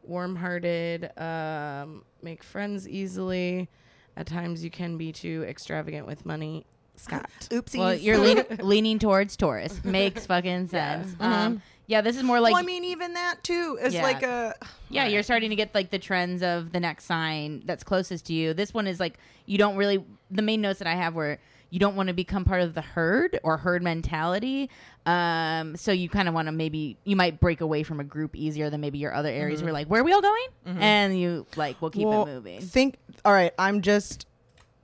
Warm hearted. Um, make friends easily. At times, you can be too extravagant with money. Scott. Oopsies. Well, you're lean, leaning towards Taurus. Makes fucking Yeah. sense. Mhm. Um, Yeah, this is more like well, I mean, even that too is Yeah. like a. Yeah, you're starting to get like the trends of the next sign that's closest to you. This one is like you don't really the main notes that I have were you don't want to become part of the herd or herd mentality. Um, so you kind of want to maybe you might break away from a group easier than maybe your other areas. Where like, where are we all going? And you like, we'll keep well, it moving. Think. All right, I'm just.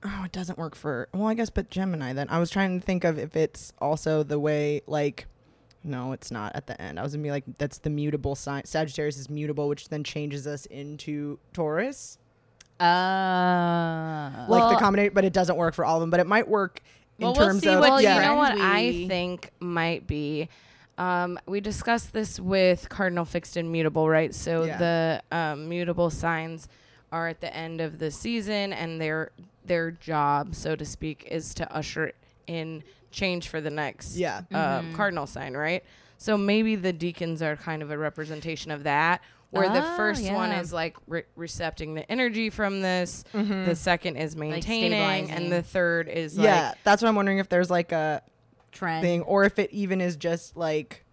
Oh, it doesn't work for. Well, I guess, but Gemini. Then I was trying to think of if it's also the way like. No, it's not at the end. I was gonna be like, that's the mutable sign. Sagittarius is mutable, which then changes us into Taurus. Uh, like the combination, but it doesn't work for all of them. But it might work in Well, we'll terms see of what Well, yeah. you know what I think might be. Um, we discussed this with cardinal fixed and mutable, right? So Yeah. the um, mutable signs are at the end of the season, and their their job, so to speak, is to usher in change for the next Yeah. uh, Mm-hmm. cardinal sign, right? So maybe the decans are kind of a representation of that. Where the Ah, first one is like re- recepting the energy from this, Mm-hmm. the second is maintaining, stabilizing. and the third is like yeah, that's what I'm wondering if there's like a trend. thing, or if it even is just like,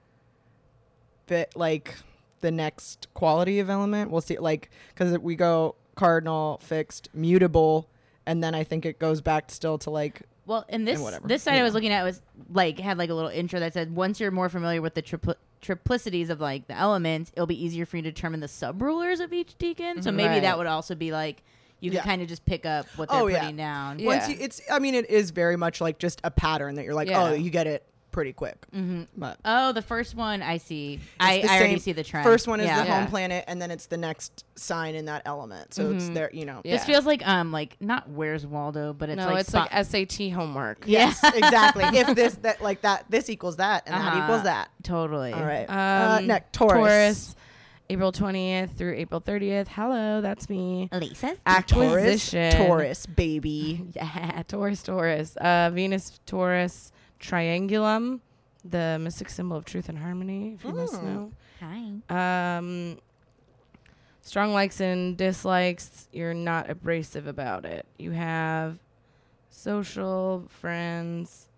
fit like the next quality of element. We'll see. Like because we go cardinal, fixed, mutable, and then I think it goes back still to like Well, and this whatever. this side I was looking at was like had like a little intro that said once you're more familiar with the tripli- triplicities of like the elements, it'll be easier for you to determine the sub rulers of each decan. So mhm. maybe Right. that would also be like you can Yeah. kind of just pick up what oh, they're Oh, yeah. putting down. Yeah. once you, it's. I mean, it is very much like just a pattern that you're like, Yeah. oh, you get it pretty quick. hmm But Oh, the first one I see. I, I already see the trend. First one is yeah. the Yeah. home planet, and then it's the next sign in that element. So it's Mhm. there, you know. Yeah. This feels like um like not where's Waldo, but it's no, like it's spot- like SAT homework. Yes, exactly. if this that like that this equals that and that Uh-huh. equals that. totally. All right. uh, Um, next Taurus. Taurus, April 20th through April 30th. Hello, that's me. Lisa's Acquisition. Taurus, Taurus, baby. Yeah, Taurus, Taurus. Uh, Venus, Taurus, Triangulum, the mystic symbol of truth and harmony, if you must Mm. know. Hi. Um, strong likes and dislikes. You're not abrasive about it. You have social friends.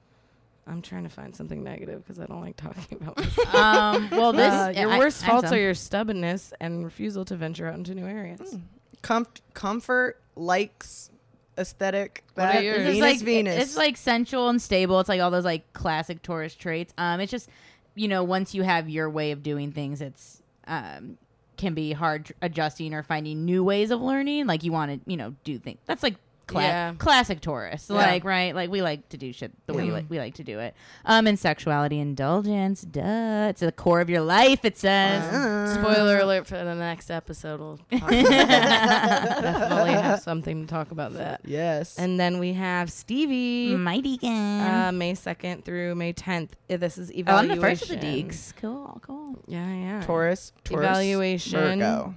I'm trying to find something negative because I don't like talking about myself. Um well this Uh, your I- worst I faults some. are your stubbornness and refusal to venture out into new areas. Mm. Com- comfort, likes, aesthetic. What are yours? Venus, is like Venus. It's like sensual and stable. It's like all those like classic Taurus traits. Um, it's just you know once you have your way of doing things, it's um can be hard adjusting or finding new ways of learning. Like you want to you know do things. That's like. Cla- Yeah. Classic Taurus, Yeah. like right, like we like to do shit the way Yeah. we like, we like to do it. Um, and sexuality indulgence, duh, it's the core of your life. It says. Uh, Spoiler alert for the next episode. We'll talk about definitely have something to talk about that. Yes. And then we have Stevie, My decan. uh, May 2nd through May 10th. Uh, This is evaluation. oh, I'm the first of the deeks. Cool, cool. Yeah, yeah. Taurus, Taurus, Evaluation. Virgo.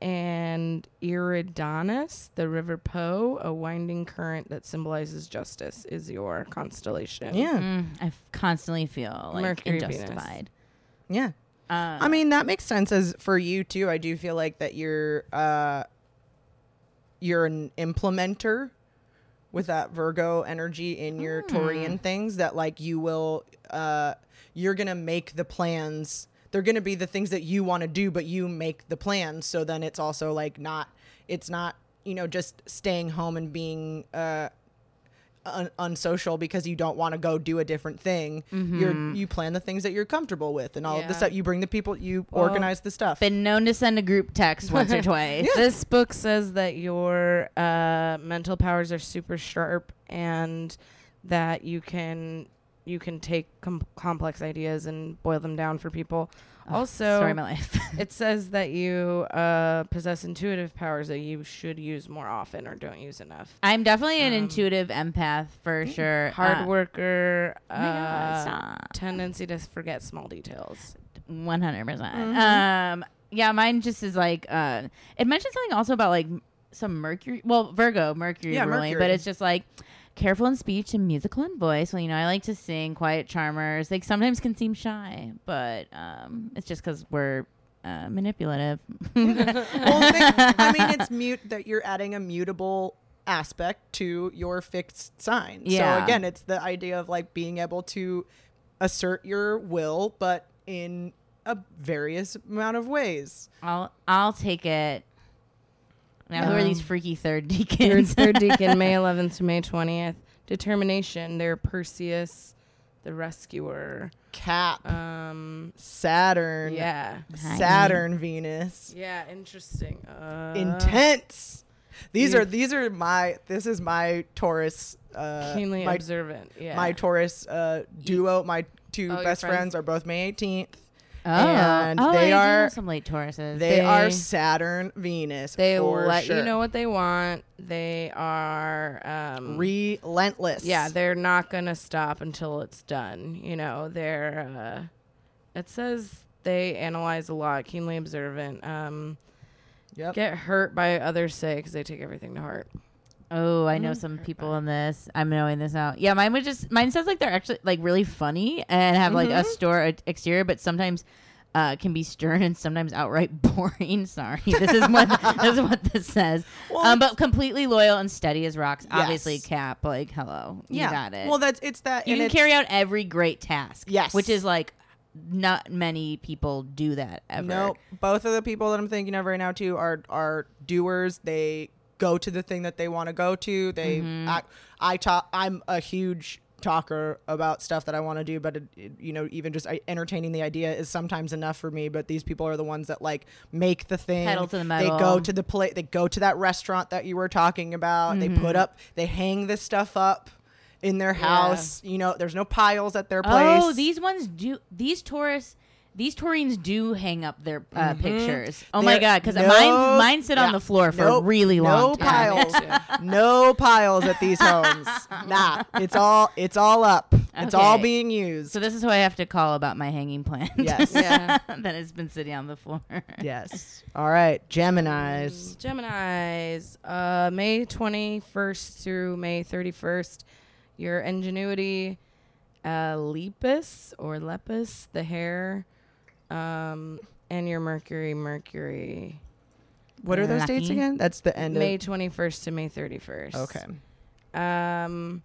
And Eridanus, the River Po, a winding current that symbolizes justice, is your constellation. Yeah, Mm, I f- constantly feel like Mercury, Venus. unjustified. yeah. Uh, I mean, that makes sense as for you too. I do feel like that you're uh you're an implementer with that Virgo energy in your Taurian things that like you will uh you're going to make the plans. They're going to be the things that you want to do, but you make the plans. So then it's also like not it's not, you know, just staying home and being uh un- unsocial because you don't want to go do a different thing. You're you plan the things that you're comfortable with and all of the Mm-hmm. Stuff. You bring the people, you Well, organize the stuff. been known to send a group text once or twice. This book says that your uh, mental powers are super sharp and that you can you can take com- complex ideas and boil them down for people. also, Story my life. it says that you uh, possess intuitive powers that you should use more often or don't use enough. I'm definitely an Um, intuitive empath for sure. Hard Uh, worker, oh my God, uh, tendency to forget small details. One hundred percent. Mm-hmm. Um, yeah, mine just is like uh, it mentioned something also about like some Mercury. Well, Virgo, Mercury Yeah, ruling, but it's just like careful in speech and musical in voice. Well, you know, I like to sing, quiet charmers. Like sometimes can seem shy, but um, it's just because we're uh, manipulative. well, I mean, it's mute that you're adding a mutable aspect to your fixed sign. Yeah. So again, it's the idea of like being able to assert your will, but in a various amount of ways. I'll I'll take it. Now, who are these Um, freaky third Third, decans? third decan, May 11th to May 20th. Determination. They're Perseus, the rescuer. Cap, Um, Saturn, yeah, Saturn, Venus, yeah, interesting. Uh, intense. These are these are my this is my Taurus uh keenly my, observant. Yeah, my Taurus uh duo my two Oh, best friends? friends are both May 18th. Oh, and oh, they I are- some late Tauruses. They, are Saturn Venus. they let sure. you know what they want. They are um, relentless. yeah, they're not gonna stop until it's done. You know, they're. Uh, it says they analyze a lot, keenly observant. Um, Yep. get hurt by others say because they take everything to heart. Oh, I know Mhm. some people in this. I'm knowing this now. Yeah, mine would just mine sounds like they're actually like really funny and have like a Mhm. store exterior, but sometimes uh, can be stern and sometimes outright boring. Sorry, this is what this is what this says. Well, um, but completely loyal and steady as rocks. Obviously, Yes. Cap. Like, hello, you yeah. got it. Well, that's it's that. you and can it's- carry out every great task. Yes. which is like not many people do that ever. No, both of the people that I'm thinking of right now too are are doers. They go to the thing that they want to go to. They Mhm. act, I talk. I'm a huge talker about stuff that I want to do, but it, it- you know, even just I, entertaining the idea is sometimes enough for me. But these people are the ones that like make the thing. Pedal to the metal. They go to the play. They go to that restaurant that you were talking about. They put Mhm. up. They hang this stuff up in their house. You know, there's no piles at their place. Oh, these ones do. These Taurus, these Taurines do hang up their uh, Mhm. pictures. Oh my They're- god, because no- mine mine sit yeah, on the floor for nope, a really long no time. piles. no piles at these homes. nah, it's all it's all up. It's all being used. So this is who I have to call about my hanging plant. Yes. Yeah. that has been sitting on the floor. yes. All right, Gemini's. Gemini's, uh, May 21st through May 31st, your ingenuity, uh, lepus or lepus, the hare, um, and your Mercury, Mercury, What are those dates again? That's the end of May of 21st to May 31st. Okay. Um,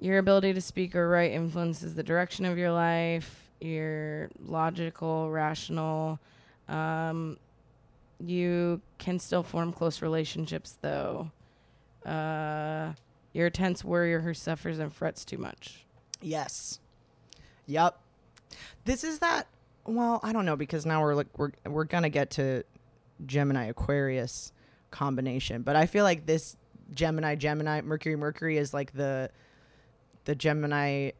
your ability to speak or write influences the direction of your life. You're logical, rational. Um, you can still form close relationships, though. Uh, you're a tense worrier who suffers and frets too much. Yes. Yep. This is that well, I don't know because now we're like we're we're to get to Gemini Aquarius combination, but I feel like this Gemini Gemini Mercury Mercury is like the the Gemini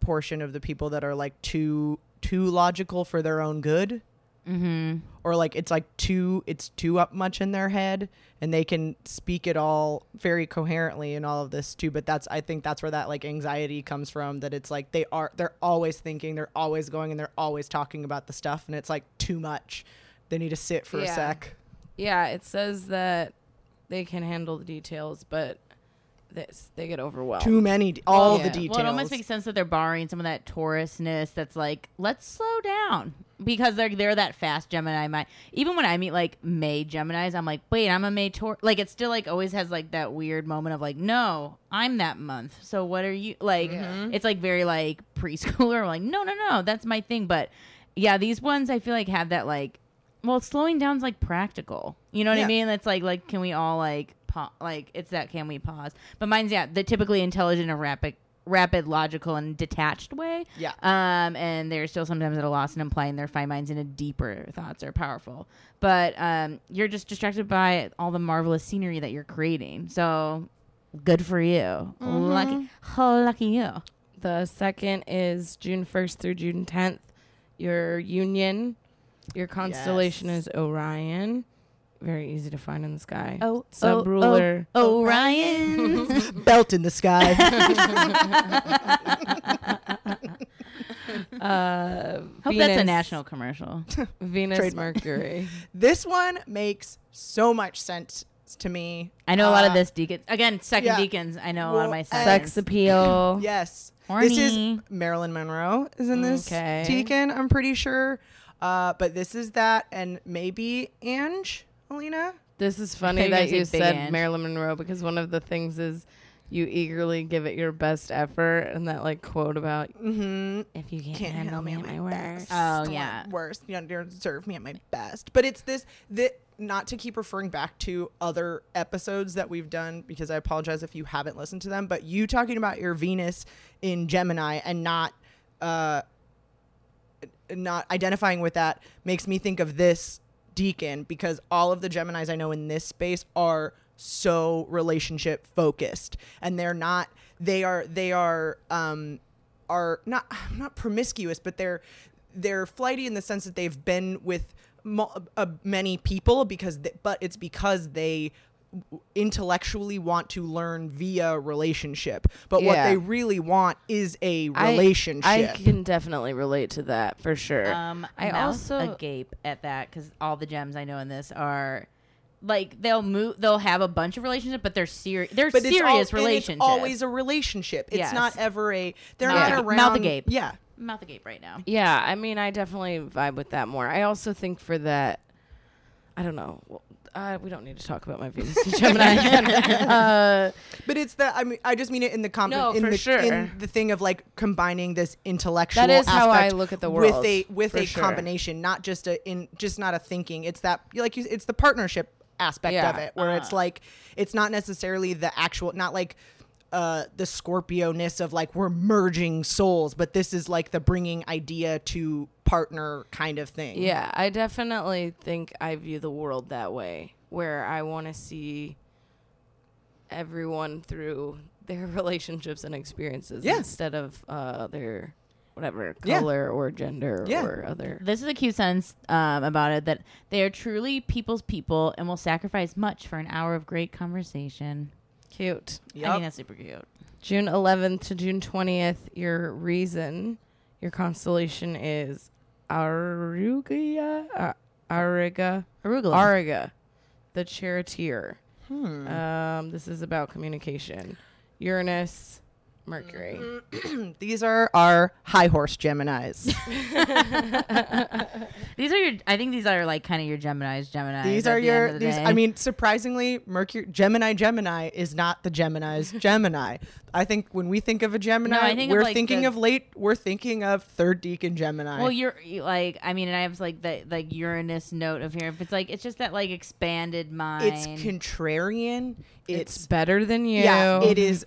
portion of the people that are like too too logical for their own good mm-hmm. or like it's like too it's too up much in their head and they can speak it all very coherently and all of this too. But that's i think that's where that like anxiety comes from that it's like they are they're always thinking they're always going and they're always talking about the stuff and it's like too much. They need to sit for a sec. Yeah, it says that they can handle the details, but this they get overwhelmed. too many de- all yeah. the details Well, it almost makes sense that they're borrowing some of that Taurusness. That's like, let's slow down because they're they're that fast Gemini mind. Even when I meet like May Gemini's, I'm like, wait, I'm a May Taur. Like it still like always has like that weird moment of like, no, I'm that month. So what are you like? Mm-hmm. It's like very like preschooler. Like, no, no, no, that's my thing. But yeah, these ones I feel like have that like, well, slowing down's like practical. You know what Yeah. I mean? It's like like, can we all like pa- like it's that can we pause? But mine's yeah, the typically intelligent and rapid rapid, logical, and detached way. Yeah. Um, and they're still sometimes at a loss and implying their fine minds into deeper thoughts are powerful. But um, you're just distracted by all the marvelous scenery that you're creating. So good for you. Lucky, oh, lucky you. The second is June 1st through June 10th. Your union, your constellation Yes. is Orion. Very easy to find in the sky. Oh, Sub ruler. Oh, Orion. belt in the sky Uh, Hope Venus, that's a national commercial. Venus, Trademark. Mercury. this one makes so much sense to me I know a lot of Uh, this decans. Again, second yeah. decans. I know a lot of my Well. Sex appeal. Yes. This is Marilyn Monroe is in this Okay. decan, I'm pretty sure. Uh, but this is that and maybe Ange, Alina. This is funny that you you were gonna say Big said Ange. Marilyn Monroe because one of the things is you eagerly give it your best effort, and that like quote about Mm-hmm. if you can't, Can't handle me at my worst. Oh, the yeah. worst. You don't deserve me at my best. But it's this that not to keep referring back to other episodes that we've done because I apologize if you haven't listened to them. But you talking about your Venus in Gemini and not uh not identifying with that makes me think of this decan because all of the Geminis I know in this space are so relationship focused. And they're not they are they are um are not not promiscuous but they're they're flighty in the sense that they've been with mo- uh, many people because th- but it's because they intellectually want to learn via relationship but what they really want is a relationship I can definitely relate to that for sure. Um, I I also- also agape at that because all the gems I know in this are like they'll move, they'll have a bunch of relationships, but they're serious. They're but it's al- serious and relationships. It's always a relationship. It's Yes. not ever a. They're Mouth not ag- around. mouth agape. Yeah. mouth agape right now. Yeah, I mean, I definitely vibe with that more. I also think for that, I don't know. Well, uh, we don't need to talk about my Venus and Gemini uh, But it's the. I mean, I just mean it in the comp- No, in for the, sure. in the thing of like combining this intellectual. That is how I look at the world with world, a with a sure. combination, not just a in just not a thinking. It's that like you, it's the partnership aspect Yeah. of it, where it's like it's not necessarily the actual, not like. Uh, the Scorpio ness of like we're merging souls, but this is like the bringing idea to partner kind of thing. yeah, I definitely think I view the world that way, where I want to see everyone through their relationships and experiences Yeah. instead of uh, their whatever Yeah. color or gender Yeah. or other. This is a cute sentence um, about it that they are truly people's people and will sacrifice much for an hour of great conversation. Cute. I think that's super cute. June 11th to June 20th, your reason, your constellation is Aruga, uh, Ariga, Arugula. Ariga, the charioteer. Hmm. Um, this is about communication. Uranus, Mercury. Mm-hmm. These are our high horse Geminis. these are your. I think these are like kind of your Gemini's. Gemini. these are your. These. I mean, surprisingly, Mercury Gemini Gemini is not the Gemini's Gemini. I think when we think of a Gemini, No, I think of, we're like, thinking the- of late. We're thinking of third decan Gemini. Well, you're you- like. I mean, and I have like the like Uranus note of here. But it's like it's just that like expanded mind. it's contrarian. It's, It's, better than you. yeah. it is.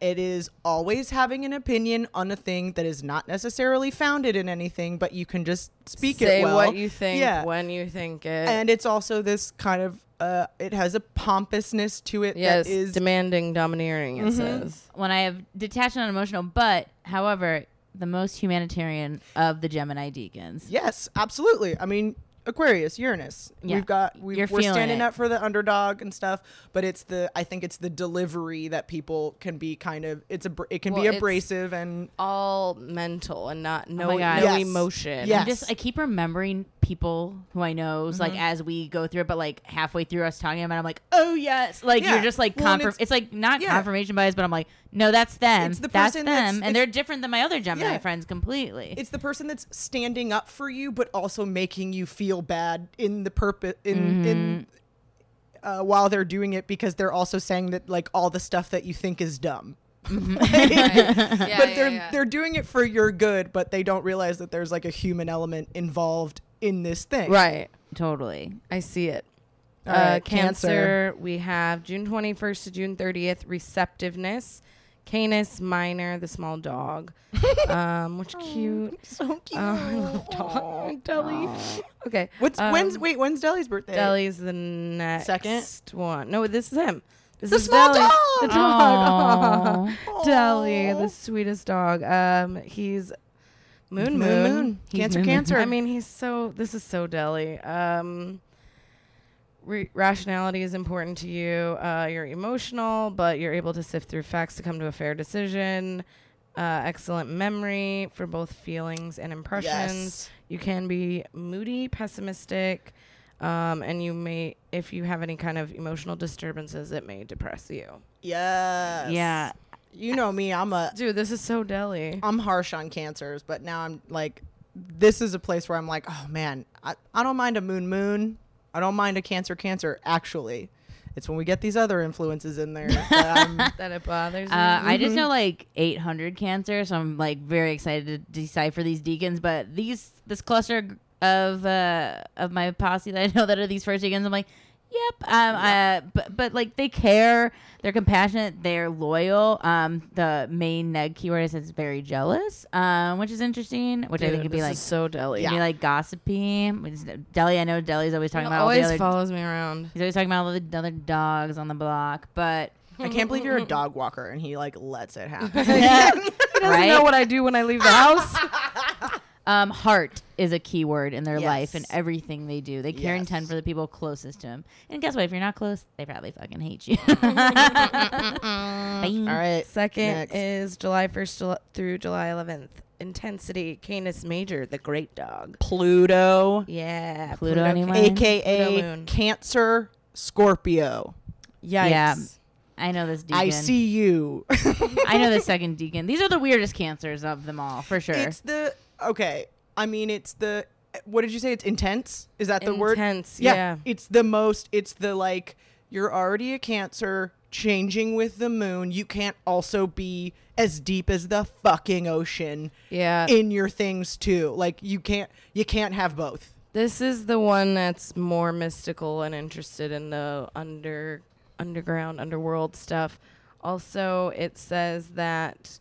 It is always having an opinion on a thing that is not necessarily founded in anything, but you can just speak Say it well. what you think Yeah. when you think it. and it's also this kind of. Uh, it has a pompousness to it yes, that is demanding, domineering, it Mhm. says. when I have detached and unemotional, but however, the most humanitarian of the Gemini decans. Yes, absolutely. I mean, Aquarius, Uranus. Yeah, We've got we, you're we're standing it. up for the underdog and stuff, but it's the I think it's the delivery that people can be kind of it's a it can Well, be abrasive and All mental and not no, my God. no Yes. emotion. Yes. I'm just I keep remembering people who I know Mm-hmm. like as we go through it, but like halfway through us talking about, it, I'm like, oh yes, like Yeah. you're just like Well, confirm. it's- It's, like not yeah. confirmation bias, but I'm like, no, that's them. It's the that's person them, that's- and it's- they're different than my other Gemini Yeah. friends completely. it's the person that's standing up for you but also making you feel bad in the purpose in in uh, while they're doing it because they're also saying that like all the stuff that you think is dumb. yeah, but they're they're doing it for your good, but they don't realize that there's like a human element involved in this thing. right. totally. I see it. All uh, right, cancer, Cancer. we have June 21st to June 30th, receptiveness. Canis minor, the small dog. um, which cute. So cute. Oh, I love dog. Deli. Okay. What's um, when's wait when's Deli's birthday? Deli's the next Second? one. No, this is him. This The is small Deli. dog! The dog. Aw. Deli, the sweetest dog. Um, he's Moon Moon Moon. Moon. Cancer Moon Moon. Cancer. I mean, he's so. This is so Deli. Um, re- rationality is important to you. Uh, you're emotional, but you're able to sift through facts to come to a fair decision. Uh, excellent memory for both feelings and impressions. Yes. You can be moody, pessimistic, um, and you may, if you have any kind of emotional disturbances, it may depress you. Yes. Yeah. You know me, I'm a Dude, this is so Deli. I'm harsh on cancers, but now I'm like this is a place where I'm like, oh man, I, I don't mind a moon moon. I don't mind a cancer cancer actually. It's when we get these other influences in there. that I'm- that it bothers me. Uh, you. I just know like 800 cancer, so I'm like very excited to decipher these decans. But these this cluster of uh, of my posse that I know that are these first decans, I'm like, yep. Um, uh, but but like they care, they're compassionate, they're loyal. Um, the main neg keyword is it's very jealous, um, which is interesting. Which I think Dude, could be like so deli. could be like gossipy. Deli, I know Deli's always talking He about all the always other. follows me around. He's always talking about all the other dogs on the block, but I can't believe you're a dog walker and he like lets it happen. He doesn't Right? know what I do when I leave the house. Um, heart is a key word in their life and everything they do. They care and tend for the people closest to them. And guess what? If you're not close, they probably fucking hate you. All right. Second Next. is July 1st Jul- through July 11th. Intensity, Canis Major, the great dog. Pluto, Yeah. Pluto, anyone? Pluto aka moon. Cancer, Scorpio. Yikes. Yeah. I know this decan. I see you. I know the second decan. These are the weirdest cancers of them all, for sure. It's the okay. I mean, it's the what did you say? It's intense. Is that the word? Intense, yeah. It's the most. It's the like you're already a Cancer, changing with the moon. You can't also be as deep as the fucking ocean Yeah. in your things too. Like you can't. You can't have both. This is the one that's more mystical and interested in the under underground underworld stuff. Also, it says that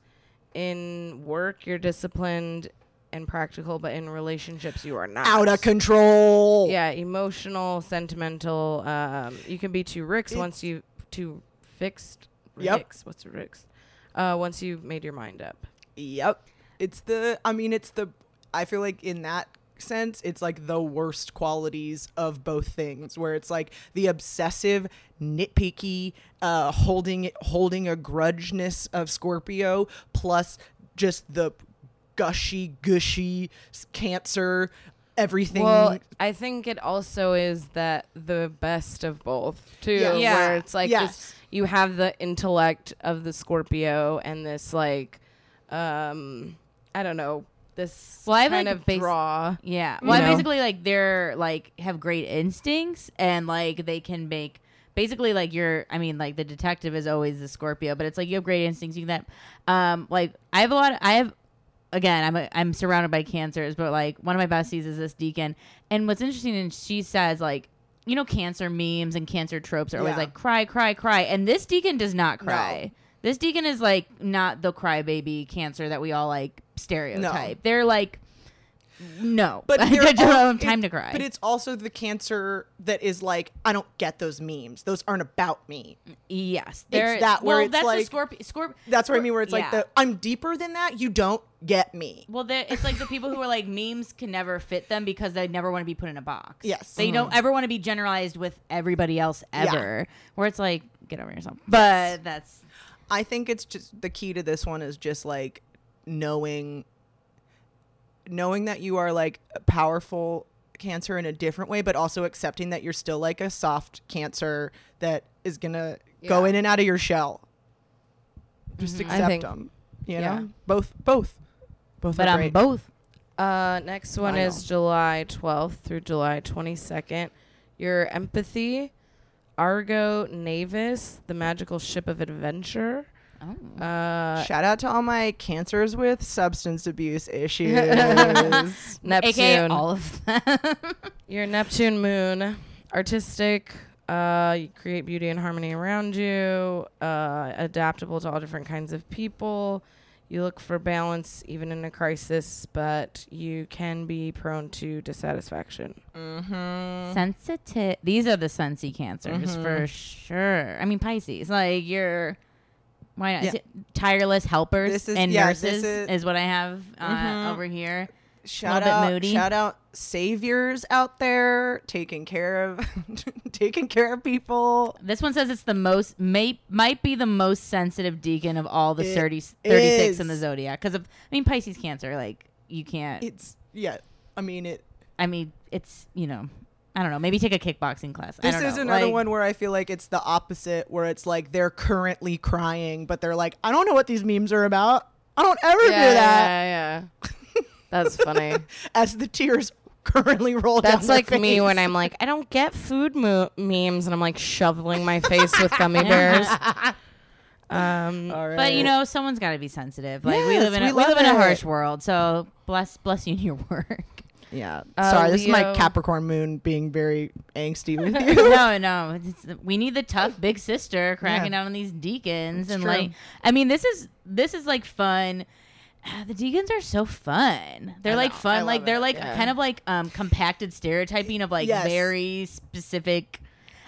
in work you're disciplined and practical, but in relationships you are not. Out of control. Yeah, emotional, sentimental. Um, you can be too ricks once you too fixed. Yep. Ricks, what's ricks? Uh, once you've made your mind up. Yep. It's the I mean it's the I feel like in that sense it's like the worst qualities of both things where it's like the obsessive nitpicky uh holding holding a grudgeness of Scorpio plus just the gushy gushy cancer everything Well, I think it also is that the best of both too. Yes. Yeah. Where it's like Yes. this, you have the intellect of the Scorpio and this like, um, I don't know, this Well, I have, kind like, of bas- draw. Yeah. You Well, know? basically, like they're like have great instincts and like they can make basically like you're. I mean, like the detective is always the Scorpio, but it's like you have great instincts. You can that. Um, like I have a lot. Of, I have. Again, I'm a, I'm surrounded by cancers, but like one of my besties is this decan, and what's interesting, and she says like, you know, cancer memes and cancer tropes are always Yeah. like cry, cry, cry, and this decan does not cry. This decan is like not the crybaby cancer that we all like stereotype. They're like, no, but I don't have time to cry. But it's also the cancer that is like I don't get those memes. Those aren't about me. yes, they're, that where well, it's that's like- the scorpion. Scorp- That's what I mean. Where it's like the I'm deeper than that. You don't get me. Well, it's like the people who are like memes can never fit them because they never want to be put in a box. Yes. they don't mm-hmm. ever want to be generalized with everybody else Yeah. ever. Where it's like, get over yourself. But that's I think it's just the key to this one is just like knowing knowing that you are like powerful cancer in a different way but also accepting that you're still like a soft cancer that is going to go in and out of your shell. Just I accept think- them, you yeah. know? Both both. Both but I'm great. both. Uh, next one is. July 12th through July 22nd. Your empathy, Argo Navis, the magical ship of adventure. Oh. Uh, Shout out to all my cancers with substance abuse issues. Neptune. AKA all of them. Your Neptune moon, artistic. Uh, you create beauty and harmony around you. Uh, adaptable to all different kinds of people. You look for balance even in a crisis, but you can be prone to dissatisfaction. mm-hmm. sensitive. These are the sensy cancers Mhm. for sure. I mean Pisces, like you're. Why not? Yeah. Tireless helpers is- and yeah, nurses is- is, what I have uh, Mhm. over here. Shout out, moody. shout out saviors out there taking care of taking care of people. This one says it's the most may might be the most sensitive decan of all the It 30, 36 in the zodiac because of I mean Pisces Cancer like you can't. It's yeah. I mean it. I mean it's you know I don't know maybe take a kickboxing class. I This don't is know. another Like, one where I feel like it's the opposite, where it's like they're currently crying, but they're like, I don't know what these memes are about. I don't ever do that. Yeah, yeah. That's funny. As the tears currently roll down That's their like me when. I'm like, I don't get food mo- memes, and I'm like shoveling my face with gummy bears. Um, All right. But you know, someone's got to be sensitive. Like we live in a, we, love live in a harsh world. So bless bless you in your work. Yeah. Uh, Sorry, this is my Capricorn moon being very angsty with you. no, no. It's, we need the tough big sister cracking Yeah. down on these decans, It's and true. like, I mean, this is this is like fun. Uh, The decans are so fun. They're I like know. Fun. Like they're it. like Yeah. kind of like um compacted stereotyping of like Yes. very specific.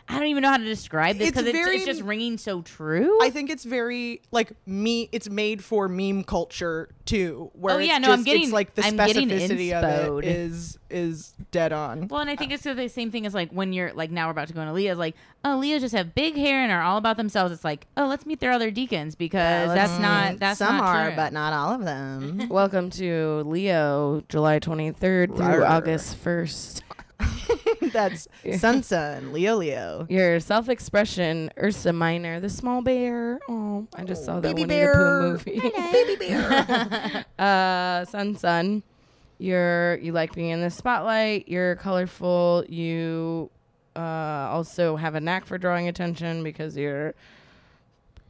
I don't even know how to describe this because it's, very- it's just ringing so true. I think it's very like me. It's made for meme culture too. Where Oh, yeah, it's no, I'm getting- It's like the I'm specificity of it is is dead on. Well, and I think it's the same thing as like when you're like now we're about to go into Leo's like oh Leos just have big hair and are all about themselves. It's like oh let's meet their other decans because that's not that's some not are, true. but not all of them. welcome to Leo, July 23rd through Rawr. August 1st. That's Sun Sun Leo Leo. Your self-expression, Ursa Minor, the small bear. Oh, I just saw that baby Winnie the Pooh bear. movie. Baby bear. uh, Sun Sun, you're you like being in the spotlight. You're colorful. You uh, also have a knack for drawing attention because you're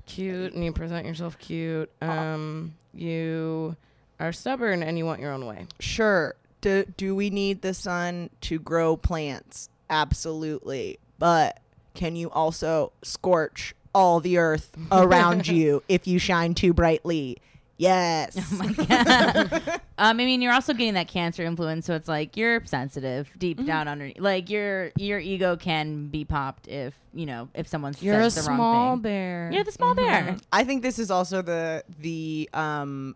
cute and you present yourself cute. Um, you are stubborn and you want your own way. sure. Do, do we need the sun to grow plants? Absolutely. But can you also scorch all the earth around you if you shine too brightly? Yes. Oh my god. um, I mean, you're also getting that cancer influence, so it's like you're sensitive deep Mm-hmm. down underneath. Like your your ego can be popped if you know if someone You're a says the wrong small thing. bear. You're the small bear. I think this is also the the um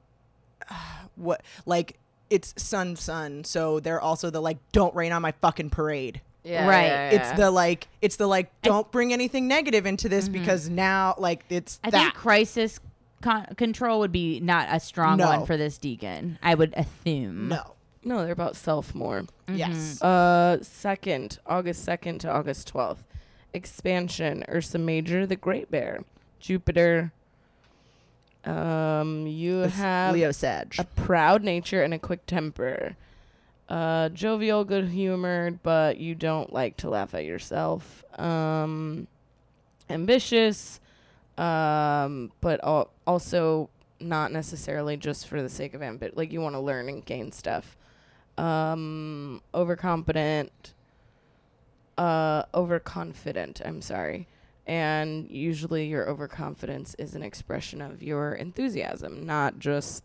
what like it's sun sun so they're also the like don't rain on my fucking parade. yeah, Right. yeah, It's the like it's the like don't bring anything negative into this because now like it's Mm-hmm. I that think crisis con- control would be not a strong No. one for this decan. I would assume. no. no, they're about self more. Yes. Uh, second, August 2nd to August 12th. Expansion, Ursa Major, the Great Bear. Jupiter. Um, you have Leo Sag. a proud nature and a quick temper. Uh, jovial, good humored, but you don't like to laugh at yourself. Um, ambitious, um, but al- also not necessarily just for the sake of ambition. Like you want to learn and gain stuff. Um, overconfident, uh, overconfident. I'm sorry. And usually your overconfidence is an expression of your enthusiasm, not just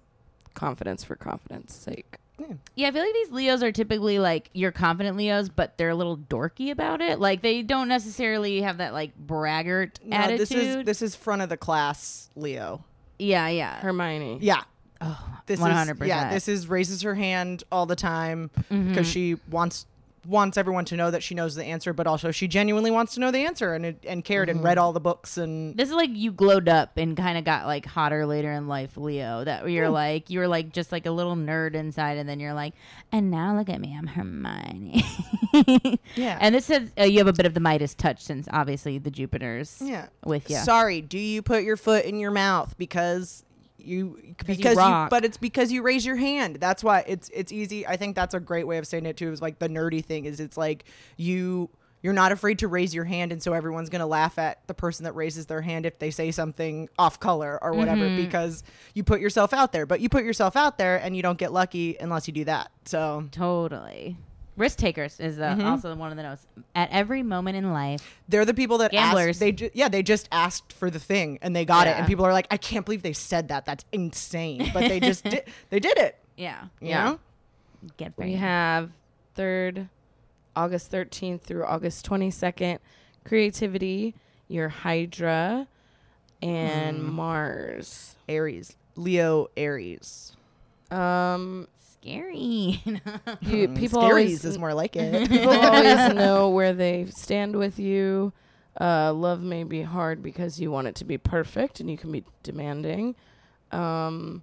confidence for confidence sake. Yeah, yeah, I feel like these Leos are typically like you're confident Leos, but they're a little dorky about it. Like they don't necessarily have that like braggart no, attitude. this is this is front of the class Leo. yeah, yeah. Hermione. Yeah. oh, This is hundred percent. yeah, this is raises her hand all the time because Mhm. she wants wants everyone to know that she knows the answer, but also she genuinely wants to know the answer and and cared and Mm-hmm. read all the books and This is like you glowed up and kind of got like hotter later in life, Leo. That you're like you were like just like a little nerd inside, and then you're like, and now look at me, I'm Hermione. yeah. and this says uh, you have a bit of the Midas touch, since obviously the Jupiter's yeah. with you. Sorry, do you put your foot in your mouth because you you because you, rock. but it's because you raise your hand. That's why it's it's easy. I think that's a great way of saying it too. Is like the nerdy thing is it's like you you're not afraid to raise your hand and so everyone's going to laugh at the person that raises their hand if they say something off color or whatever Mm-hmm. because you put yourself out there. But you put yourself out there and you don't get lucky unless you do that. So Totally. Risk takers is uh, Mm-hmm. also one of the notes. At every moment in life, they're the people that Gamblers. Asked, they ju- yeah, they just asked for the thing and they got it, and people are like, I can't believe they said that. That's insane. But they just did. They did it. yeah, You Yeah. know? get We have third, August 13th through August 22nd. Creativity, your Hydra, and Mars. Aries, Leo, Aries. Um, scary. you, Mm, people Scaries always is more like it. people always know where they stand with you. Uh, love may be hard because you want it to be perfect and you can be demanding. Um,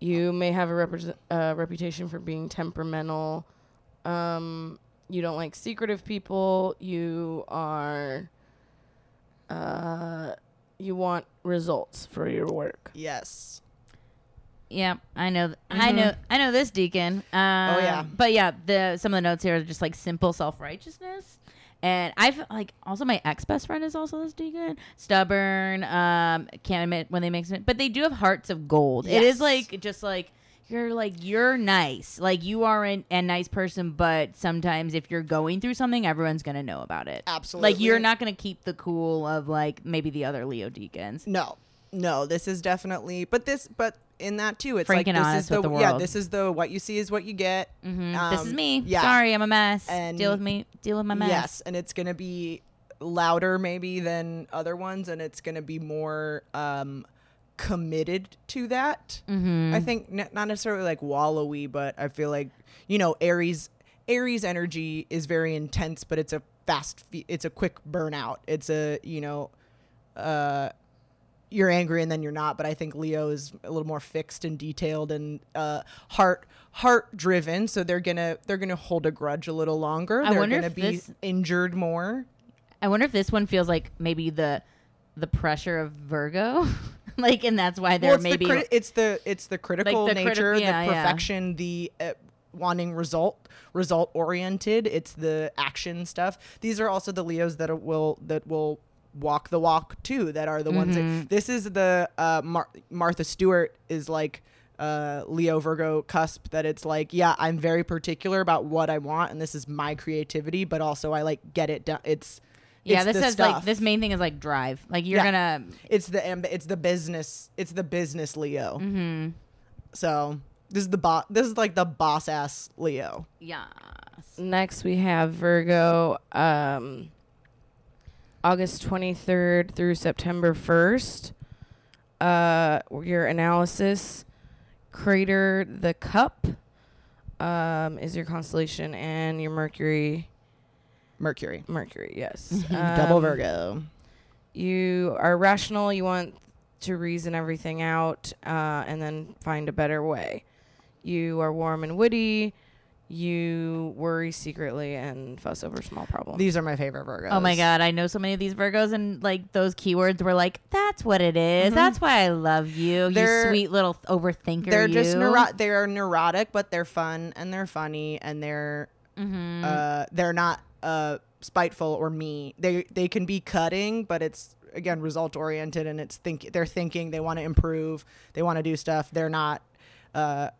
you may have a repres uh, reputation for being temperamental. Um, you don't like secretive people. You are. Uh, you want results for your work. yes. Yeah, I know. th- I know. I know this decan. Um, Oh, yeah. But yeah, the some of the notes here are just like simple self righteousness, and I've like also my ex best friend is also this decan. Stubborn. Um, can't admit when they make it, but they do have hearts of gold. It Yes. is like just like. You're like you're nice, like you are an, a nice person, but sometimes if you're going through something, everyone's gonna know about it. Absolutely. like you're not gonna keep the cool of like maybe the other Leo decans. No, no, this is definitely, but this, but in that too, it's Frank like this is the, the yeah, this is the what you see is what you get. Mhm. this is Um, me. yeah. Sorry, I'm a mess. And- deal with me. Deal with my mess. Yes, and it's gonna be louder maybe than other ones, and it's gonna be more um committed to that. Mm-hmm. I think n- not necessarily like wallowy, but I feel like you know Aries Aries energy is very intense, but it's a fast, fe- it's a quick burnout. It's a you know, uh, you're angry and then you're not. But I think Leo is a little more fixed and detailed and uh, heart heart driven. So they're gonna they're gonna hold a grudge a little longer. I they're gonna be this- injured more. I wonder if this one feels like maybe the the pressure of Virgo, like, and that's why they're well, maybe the criti- it's the it's the critical the criti- nature, yeah, the yeah. perfection, the uh, wanting result result oriented. It's the action stuff. These are also the Leos that will that will walk the walk too. That are the ones. Mm-hmm. That, this is the uh, Mar- Martha Stewart is like. Uh, Leo Virgo cusp that it's like, yeah, I'm very particular about what I want, and this is my creativity, but also I like get it done. It's yeah. it's This the has like this main thing is like drive. Like you're Yeah. gonna It's the amb- it's the business it's the business Leo. mm-hmm. So this is the boss. This is like the boss ass Leo. yes. Next, we have Virgo, um, August 23rd through September 1st. Uh, your analysis, Crater the Cup, um, is your constellation, and your Mercury. Mercury, Mercury, yes. double Um, Virgo. You are rational. You want to reason everything out uh, and then find a better way. You are warm and witty. You worry secretly and fuss over small problems. These are my favorite Virgos. Oh my god, I know so many of these Virgos, and like those keywords were like, "That's what it is. That's why I love you, Mm-hmm. They're- you sweet little overthinker." They're just you." neuro- They're neurotic, but they're fun and they're funny and they're Mhm. uh they're not uh spiteful or mean. They they can be cutting, but it's again result oriented and it's think they're thinking they want to improve. They want to do stuff. They're not. Uh,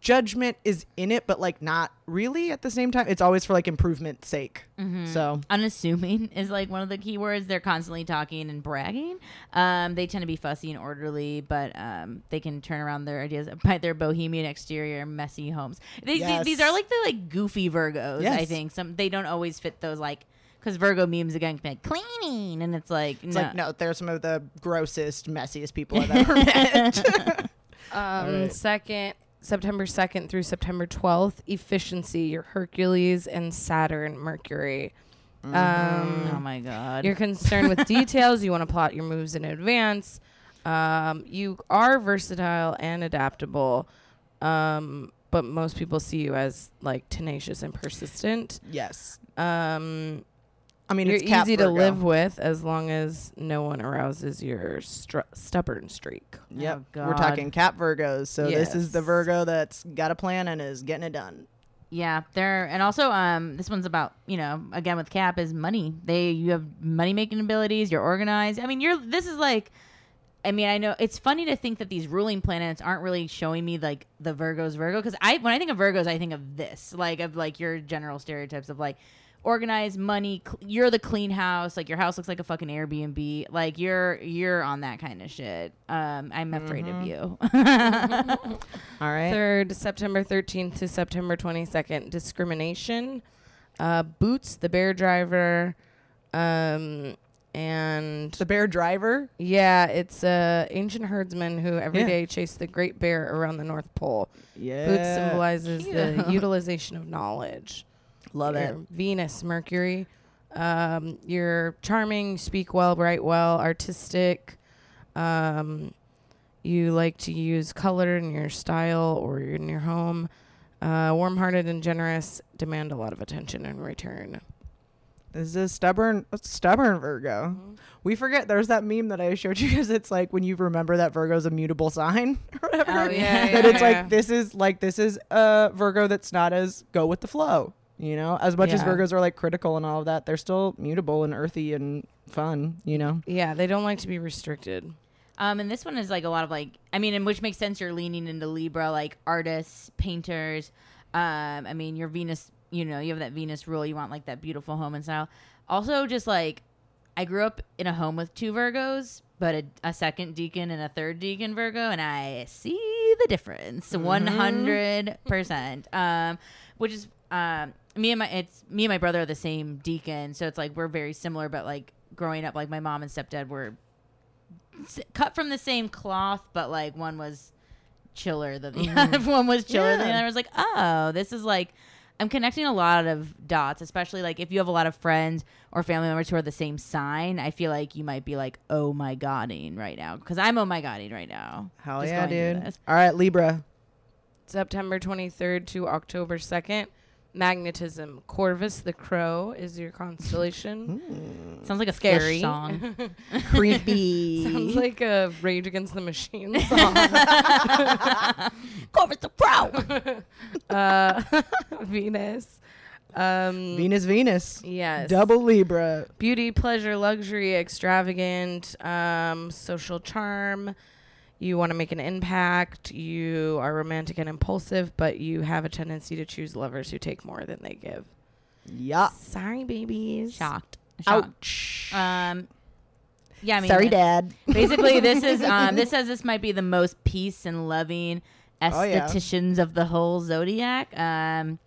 judgment is in it, but like not really at the same time. It's always for like improvement's sake. Mm-hmm. So unassuming is like one of the keywords. They're constantly talking and bragging. Um, they tend to be fussy and orderly, but um, they can turn around their ideas by their bohemian exterior, messy homes. They, Yes. These are like the like goofy Virgos. I think some they don't always fit those like because Virgo memes again can be like cleaning, and it's like It's no. like no, they're some of the grossest, messiest people I've ever met. Um, right. second September second through September twelfth, efficiency. Your Hercules and Saturn, Mercury. Um, oh my god. You're concerned with details. You want to plot your moves in advance. Um, you are versatile and adaptable, um, but most people see you as like tenacious and persistent. yes, Um, I mean you're it's easy to live with as long as no one arouses your stru- stubborn streak. Yep, Oh, we're talking Cap Virgos. So this is the Virgo that's got a plan and is getting it done. Yeah, they're and also um this one's about you know again with Cap is money. They you have money making abilities. You're organized. I mean, you're this is like. I mean, I know it's funny to think that these ruling planets aren't really showing me like the Virgos Virgo because I when I think of Virgos I think of this like of like your general stereotypes of like organized money cl- you're the clean house like your house looks like a fucking Airbnb like you're you're on that kind of shit um I'm afraid of you All right. Third, September 13th to September 22nd, discrimination. Uh, Boots, the bear driver. Um, and The Bear Driver. yeah, it's a ancient herdsman who every Yeah. day chased the great bear around the North Pole. Yeah. Boots symbolizes the utilization of knowledge. Love it. Venus, Mercury. Um, you're charming, speak well, write well, artistic. Um, you like to use color in your style or in your home. Uh, warm-hearted and generous, demand a lot of attention in return. This is a stubborn, stubborn Virgo. Mm-hmm. We forget. There's that meme that I showed you because It's like when you remember that Virgo's a mutable sign or whatever. Oh, yeah, that yeah, it's yeah. like this is like this is a Virgo that's not as go with the flow. You know, as much as Virgos are like critical and all of that, they're still mutable and earthy and fun. You know. Yeah, they don't like to be restricted. Um, and this one is like a lot of like, I mean, and which makes sense. You're leaning into Libra, like artists, painters. Um, I mean, your Venus, you know, you have that Venus rule. You want like that beautiful home and style. Also, just like, I grew up in a home with two Virgos, but a, a second decan and a third decan Virgo, and I see the difference, one hundred percent. Um, which is um, me and my it's me and my brother are the same decan, so it's like we're very similar, but like growing up, like my mom and stepdad were s- cut from the same cloth, but like one was chiller than the other. Mm-hmm. one was chiller than the Yeah. other. I was like, oh, this is like I'm connecting a lot of dots, especially like if you have a lot of friends or family members who are the same sign. I feel like you might be like, oh my godding right now, because I'm oh my godding right now. Hell Just yeah, going through dude. this. All right, Libra. September 23rd to October 2nd. Magnetism. Corvus the Crow is your constellation. Sounds like a Scary. scary song. Creepy. Sounds like a Rage Against the Machine song. Corvus the Crow. uh, Venus. Um, Venus, Venus. Yes. Double Libra. Beauty, pleasure, luxury, extravagant, um, social charm. You want to make an impact. You are romantic and impulsive, but you have a tendency to choose lovers who take more than they give. Yeah. Sorry, babies. Shocked. Shocked. Ouch. Um. Yeah, I mean, Sorry, Dad. basically this is um this says this might be the most peace and loving Oh, yeah. estheticians of the whole zodiac um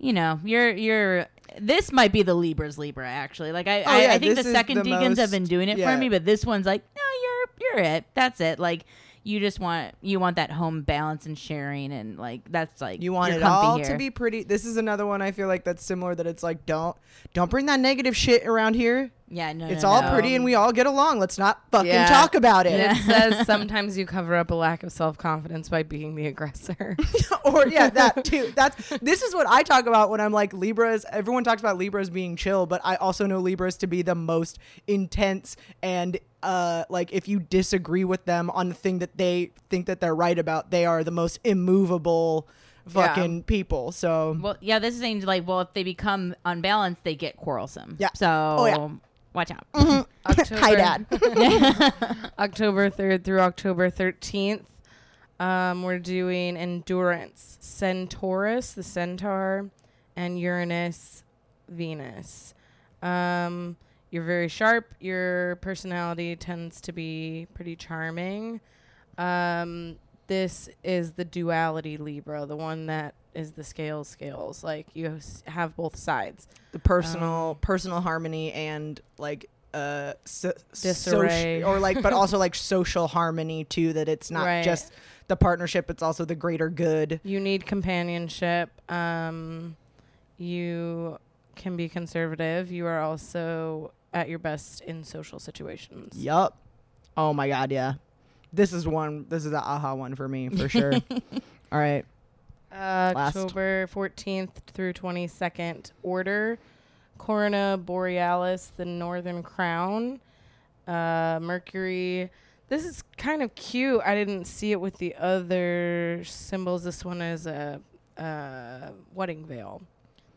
you know you're you're this might be the libra's libra actually like i Oh, I, yeah, I think the second the decans have been doing it yeah. for me but this one's like no you're you're it that's it like you just want you want that home balance and sharing and like that's like You want it all here. to be pretty. This is another one I feel like that's similar. That it's like don't don't bring that negative shit around here. yeah no it's no, all no. pretty and we all get along. Let's not fucking Yeah. talk about it. It says sometimes you cover up a lack of self confidence by being the aggressor. or yeah, that too. That's this is what I talk about when I'm like Libras. Everyone talks about Libras being chill, but I also know Libras to be the most intense and uh like if you disagree with them on the thing that they think that they're right about, they are the most immovable Yeah. fucking people. So well yeah this is saying like well if they become unbalanced they get quarrelsome Yeah. so Oh, yeah. watch out October, hi dad. October 3rd through October 13th. Um, we're doing Endurance, Centaurus, the Centaur, and Uranus, Venus. Um, you're very sharp. Your personality tends to be pretty charming. Um, this is the duality Libra, the one that is the scales scales. Like you have both sides. the personal Um, personal harmony and like uh so, Disarray. soci- or like but also like social harmony too that it's not Right. just the partnership it's also the greater good You need companionship. Um, you can be conservative. You are also at your best in social situations. yup oh my god yeah this is one this is a aha one for me for sure all right Uh, October 14th through 22nd, Order, Corona Borealis, the Northern Crown, uh, Mercury. This is kind of cute. I didn't see it with the other symbols. This one is a, uh wedding veil,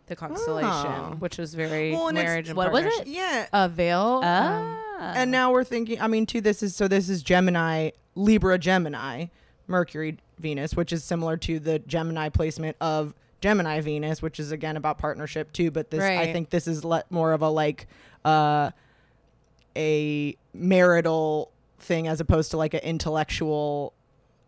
the constellation, Oh. which is very Well, and marriage and what was it? partnership. yeah A veil. um, Ah. and now we're thinking i mean too this is so this is gemini libra gemini mercury venus which is similar to the gemini placement of gemini venus which is again about partnership too but this i think this is le- more of a like uh a marital thing as opposed to like an intellectual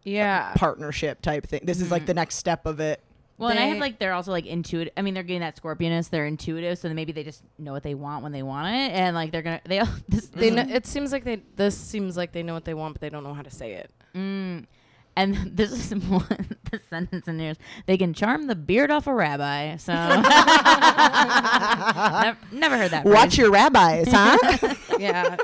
yeah. partnership type thing this is like the next step of it Well, and I have like they're also like intuitive. I mean, they're getting that Scorpionus. They're intuitive, so then maybe they just know what they want when they want it, and like they're gonna they this, They know, it seems like they. This seems like they know what they want, but they don't know how to say it. Mm. And this is one the sentence in there. is, They can charm the beard off a rabbi. So never, never heard that. watch phrase. your rabbis huh yeah,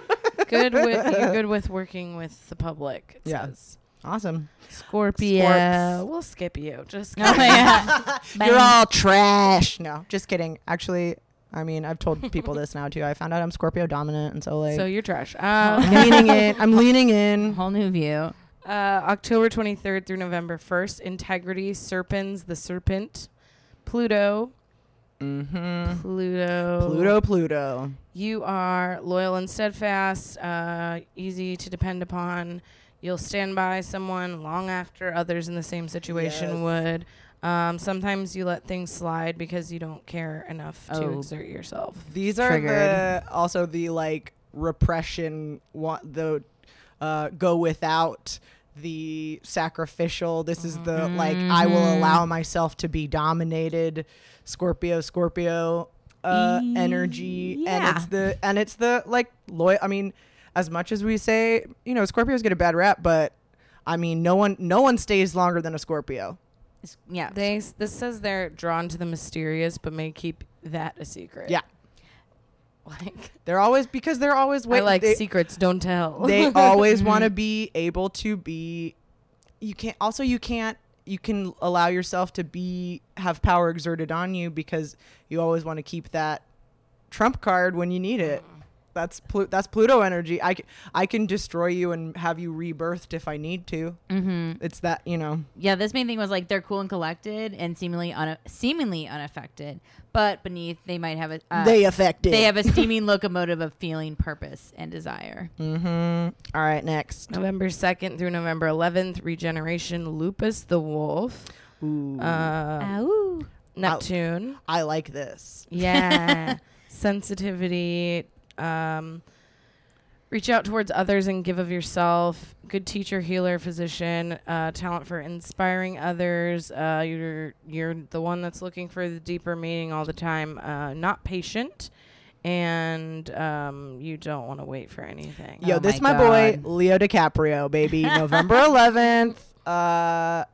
good with you're good with working with the public. Yes. Yeah. Says. awesome Scorpio. Scorps. We'll skip you. Just Oh, yeah. you're all trash no just kidding actually I mean, I've told people this now too. I found out I'm Scorpio dominant, and so like so you're trash. I'm Uh, leaning in. I'm leaning in. Whole new view. uh, October 23rd through November 1st. Integrity, Serpens, the Serpent, Pluto, Mm-hmm. Pluto, Pluto, Pluto. You are loyal and steadfast, uh, easy to depend upon. You'll stand by someone long after others in the same situation Yes. would. Um, sometimes you let things slide because you don't care enough to Oh. exert yourself. These are the also the like repression. Want the uh, go without the sacrificial. This is the like I will Mhm. allow myself to be dominated. Scorpio, Scorpio uh, E- energy, and it's the and it's the like loyal. I mean, as much as we say, you know, Scorpios get a bad rap, but I mean, no one no one stays longer than a Scorpio. It's- yeah. They this says they're drawn to the mysterious, but may keep that a secret. Yeah. like They're always because they're always I wait, like they, secrets, don't tell. they always Mm-hmm. want to be able to be you can't also you can't you can allow yourself to be have power exerted on you because you always want to keep that trump card when you need it that's Plu- that's pluto energy I, c- I can destroy you and have you rebirthed if i need to mm-hmm. it's that you know Yeah, this main thing was like they're cool and collected and seemingly un- seemingly unaffected, but beneath they might have a uh, they affect it they have a steaming locomotive of feeling, purpose, and desire. mm-hmm all right next November 2nd through November 11th, regeneration, lupus the wolf, Ooh, uh, Ooh. Neptune. i like this Yeah. Sensitivity. Um, reach out towards others and give of yourself. Good teacher, healer, physician. Uh, talent for inspiring others. Uh, you're you're the one that's looking for the deeper meaning all the time. Uh, not patient, and um, you don't want to wait for anything. Yo, Oh this my my, boy Leo DiCaprio, baby. November 11th. Uh,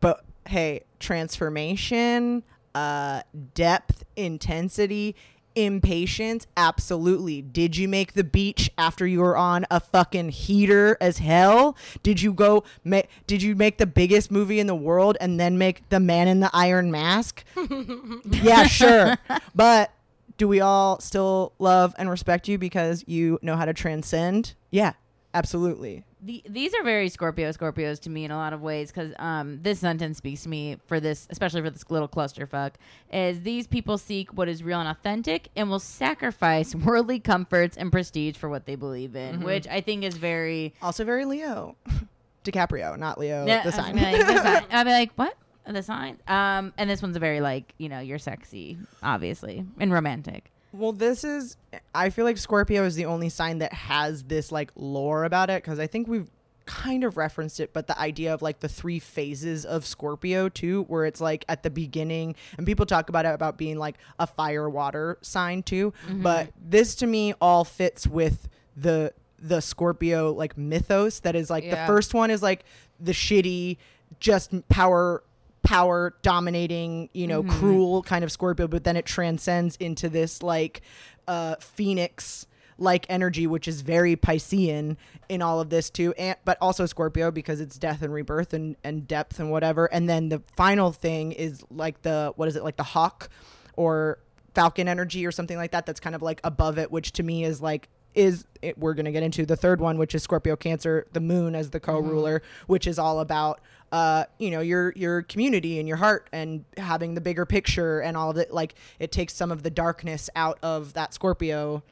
but hey, transformation, uh, depth, intensity, impatience, absolutely. Did you make the beach after you were on a fucking heater as hell? Did you go? Ma- did you make the biggest movie in the world and then make the Man in the Iron Mask? yeah, sure, but do we all still love and respect you because you know how to transcend? Yeah, absolutely. The, these are very Scorpio Scorpios to me in a lot of ways because um, this sentence speaks to me for this, especially for this little clusterfuck. Is these people seek what is real and authentic and will sacrifice worldly comforts and prestige for what they believe in, which I think is very. Also very Leo. DiCaprio, not Leo. The sign. gonna be like, the sign. I'd be like, what? The sign? Um, and this one's a very like, you know, you're sexy, obviously, and romantic. Well, this is. I feel like Scorpio is the only sign that has this like lore about it because I think we've kind of referenced it, but the idea of like the three phases of Scorpio too, where it's like at the beginning, and people talk about it about being like a fire water sign too. Mm-hmm. But this to me all fits with the the Scorpio like mythos that is like Yeah. the first one is like the shitty, just power power dominating, you know, cruel kind of Scorpio, but then it transcends into this like uh phoenix like energy which is very Piscean in all of this too and but also Scorpio because it's death and rebirth and and depth and whatever. And then the final thing is like the what is it like the hawk or falcon energy or something like that that's kind of like above it which to me is like is it, we're going to get into the third one which is Scorpio Cancer the moon as the co-ruler which is all about uh you know your your community and your heart and having the bigger picture and all of it like it takes some of the darkness out of that Scorpio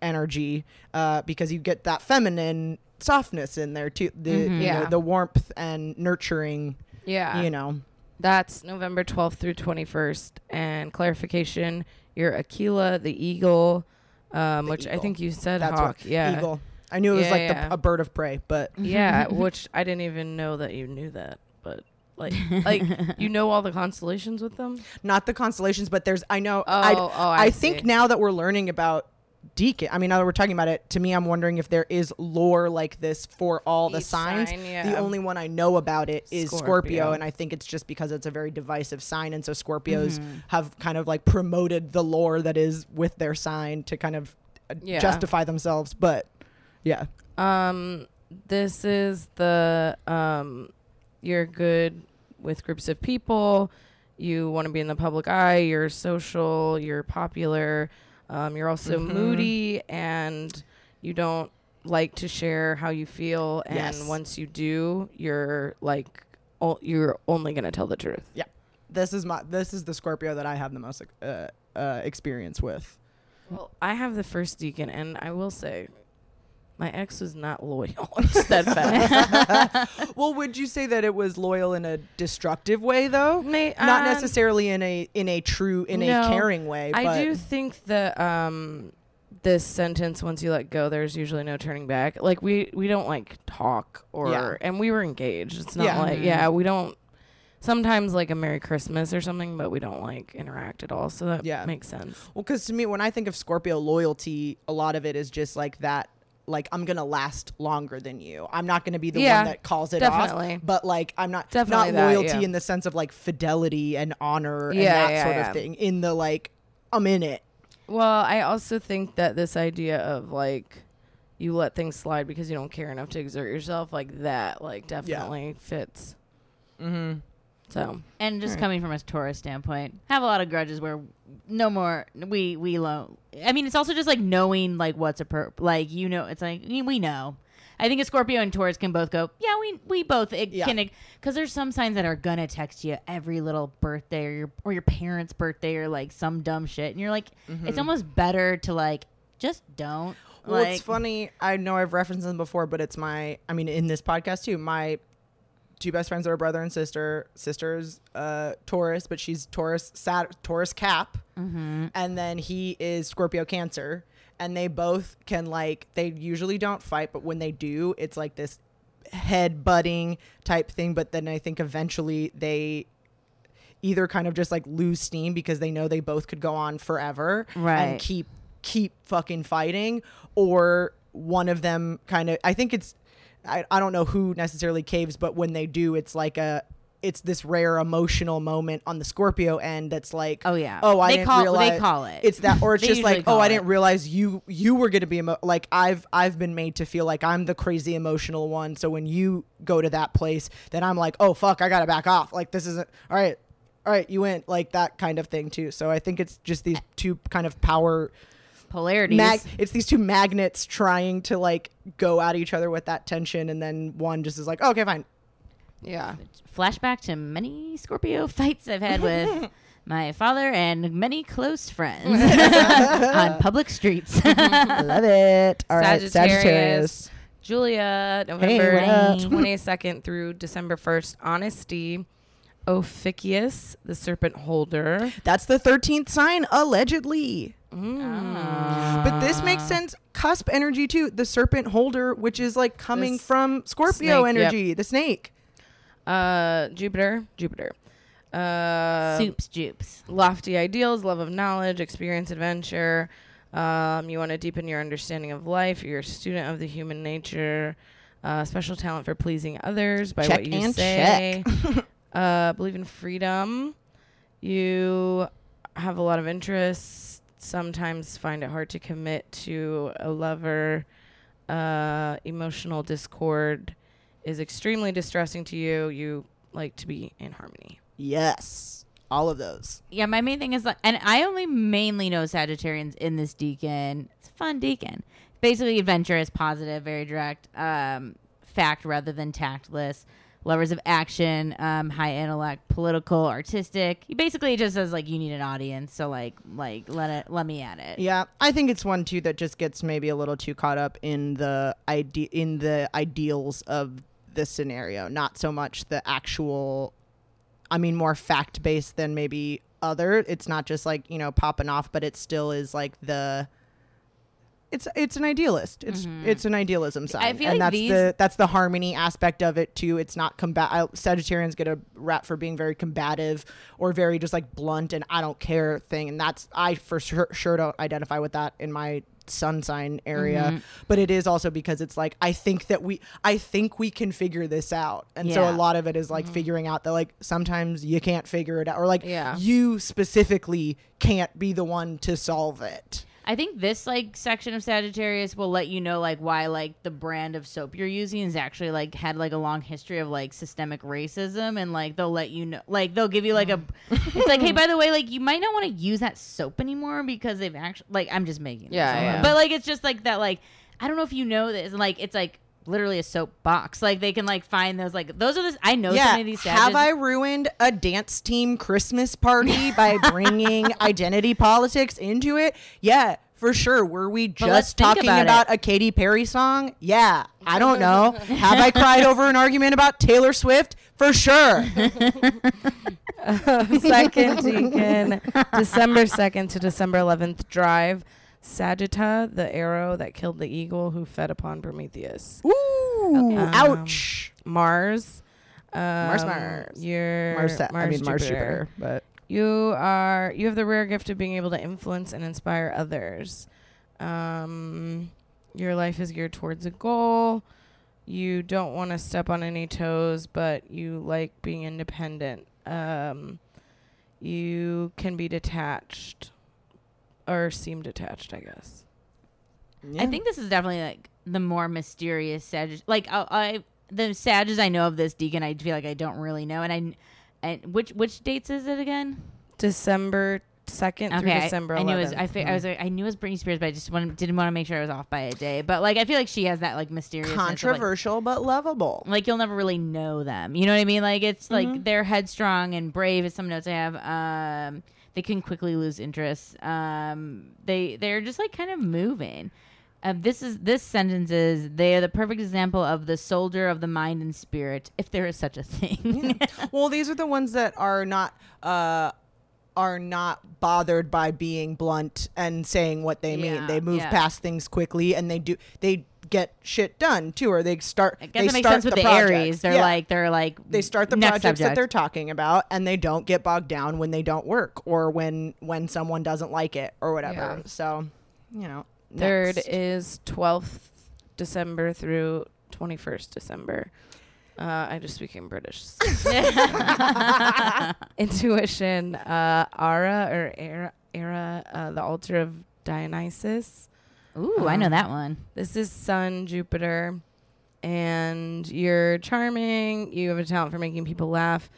energy uh because you get that feminine softness in there too the you Yeah. know the warmth and nurturing Yeah. you know That's November 12th through 21st. And clarification, you're Aquila, the eagle, um, The which I think you said That's hawk. what yeah. eagle I knew it was Yeah, like yeah. The, a bird of prey but Yeah, which I didn't even know that you knew that. But like, like you know all the constellations with them. not the constellations, but there's I know Oh, I oh, I think see. now that we're learning about Decan, I mean now that we're talking about it, to me I'm wondering if there is lore like this for all the Each signs. sign, yeah. The only one I know about it is Scorpio. Scorpio. and I think it's just because it's a very divisive sign and so Scorpios have kind of like promoted the lore that is with their sign to kind of uh, Yeah. justify themselves, but yeah. Um, this is the um, you're good with groups of people. you want to be in the public eye, you're social, you're popular, um, you're also Mhm. moody, and you don't like to share how you feel. And Yes. once you do, you're like, o- you're only gonna tell the truth. Yeah. This is my this is the Scorpio that I have the most uh, uh, experience with. Well, I have the first decan, and I will say, my ex was not loyal and steadfast. well, would you say that it was loyal in a destructive way though? May- Not necessarily in a in a true in No, a caring way. I but do think that um, this sentence, once you let go, there's usually no turning back. Like we we don't like talk or, Yeah. and we were engaged. It's not Yeah. like Mhm. yeah, we don't. Sometimes like a Merry Christmas or something, but we don't like interact at all. So that Yeah. makes sense. Well, because to me, when I think of Scorpio loyalty, a lot of it is just like that. Like I'm gonna last longer than you. I'm not gonna be the Yeah, one that calls it off. But like I'm not Definitely not that, loyalty yeah. in the sense of like fidelity and honor and that yeah, sort yeah. of thing. In the like, I'm in it. Well, I also think that this idea of like you let things slide because you don't care enough to exert yourself, like that, like definitely fits. Mm-hmm. So And just Right. coming from a Taurus standpoint, have a lot of grudges where no more we we lo I mean, it's also just like knowing like what's a per like you know, it's like we we know. I think a Scorpio and Taurus can both go. Yeah, we we both it Yeah. can because there's some signs that are gonna text you every little birthday or your or your parents' birthday or like some dumb shit, and you're like, it's almost better to like just don't. Mm-hmm. Well, like, it's funny. I know I've referenced them before, but it's my. I mean, in this podcast too, my two best friends that are brother and sister. Sister's uh, Taurus, but she's Taurus Sat Taurus Cap, Mhm. and then he is Scorpio Cancer, and they both can like. They usually don't fight, but when they do, it's like this head butting type thing. But then I think eventually they either kind of just like lose steam because they know they both could go on forever Right. and keep keep fucking fighting or one of them kind of I think it's I, I don't know who necessarily caves but when they do it's like a it's this rare emotional moment on the Scorpio end that's like Oh yeah. oh I they didn't call realize they call it. it's that or it's just like oh I didn't realize you you were going to be emo- like I've I've been made to feel like I'm the crazy emotional one so when you go to that place then I'm like oh fuck I got to back off like this isn't all right all right you went like that kind of thing too so I think it's just these two kind of power polarities. mag- it's these two magnets trying to like go at each other with that tension and then one just is like oh, okay fine yeah, flashback to many Scorpio fights I've had with my father and many close friends on public streets. love it all right Sagittarius. Julia, November what up? twenty second through December first. Honesty. Ophiuchus, the serpent holder. that's the 13th sign allegedly Mm. but this makes sense cusp energy too the serpent holder which is like coming This from scorpio snake, yep. energy the snake Uh, Jupiter. Jupiter. Uh, Soups, jupes. lofty ideals, love of knowledge, experience, adventure. Um, you want to deepen your understanding of life. You're a student of the human nature. Uh, special talent for pleasing others by Check what you and say. uh, believe in freedom. You have a lot of interests. Sometimes find it hard to commit to a lover. Uh, emotional discord is extremely distressing to you. You like to be in harmony. yes all of those Yeah, my main thing is like, and I only mainly know Sagittarians in this decan. It's a fun decan. Basically, adventurous, positive, very direct, um, fact rather than tactless. Lovers of action, um, high intellect, political, artistic. He basically just says like you need an audience, so like like let it let me at it. Yeah, I think it's one too that just gets maybe a little too caught up in the ide- in the ideals of the scenario, not so much the actual. I mean, more fact based than maybe other. It's not just like you know popping off, but it still is like the. It's it's an idealist. It's mm-hmm. it's an idealism sign, I feel and like that's these- the that's the harmony aspect of it too. It's not combat. I, Sagittarians get a rap for being very combative or very just like blunt and I don't care thing, and that's I for sure sure don't identify with that in my sun sign area. Mm-hmm. But it is also because it's like I think that we I think we can figure this out, and so a lot of it is like mm-hmm. figuring out that like sometimes you can't figure it out, or like Yeah. you specifically can't be the one to solve it. I think this like section of Sagittarius will let you know like why like the brand of soap you're using is actually like had like a long history of like systemic racism and like they'll let you know like they'll give you like a mm. it's like hey by the way like you might not want to use that soap anymore because they've actually like I'm just making this Yeah, up. yeah. but like it's just like that like I don't know if you know this like it's like literally a soap box like they can like find those like those are the I know Yeah. many of these Have I ruined a dance team Christmas party by bringing identity politics into it? Yeah, for sure. Were we just talking about about, a Katy Perry song? Yeah. I don't know. Have I cried over an argument about Taylor Swift? For sure. second decan, December 2nd to December 11th drive. Sagitta, the arrow that killed the eagle who fed upon Prometheus. Ooh, Um, ouch. Mars. Um, Mars, Mars. You're Mars, Mars, I mean Mars Jupiter. Jupiter, but You are you have the rare gift of being able to influence and inspire others. Um, your life is geared towards a goal. You don't want to step on any toes, but you like being independent. Um, you can be detached or seem detached, I guess. I think this is definitely like the more mysterious Sag. Like I, I the Sages I know of this decan, I feel like I don't really know. And I, and which which dates is it again? December second through I- December I, 11th. knew it was. I, fi- I was. I knew it was Britney Spears, but I just wanted, didn't want to make sure I was off by a day. But like, I feel like she has that like mysterious controversial but lovable. Like, you'll never really know them. You know what I mean? Like it's Mm-hmm. like they're headstrong and brave. As some notes I have. Um, they can quickly lose interest. Um, they they're just like kind of moving. Uh, this is this sentence is they are the perfect example of the soldier of the mind and spirit, if there is such a thing. well, these are the ones that are not uh are not bothered by being blunt and saying what they Yeah, mean. They move yeah. past things quickly and they do they get shit done too or they start I guess they it makes start sense with the, projects. Aries. They're Yeah. like they're like they start the next projects that they're talking about and they don't get bogged down when they don't work or when when someone doesn't like it or whatever. Yeah. So, you know, Third next. is 12th December through 21st December. Uh, I just became British. Intuition, uh, Ara or Era, Era uh, the altar of Dionysus. Ooh, I know that one. This is Sun, Jupiter, and you're charming. You have a talent for making people laugh.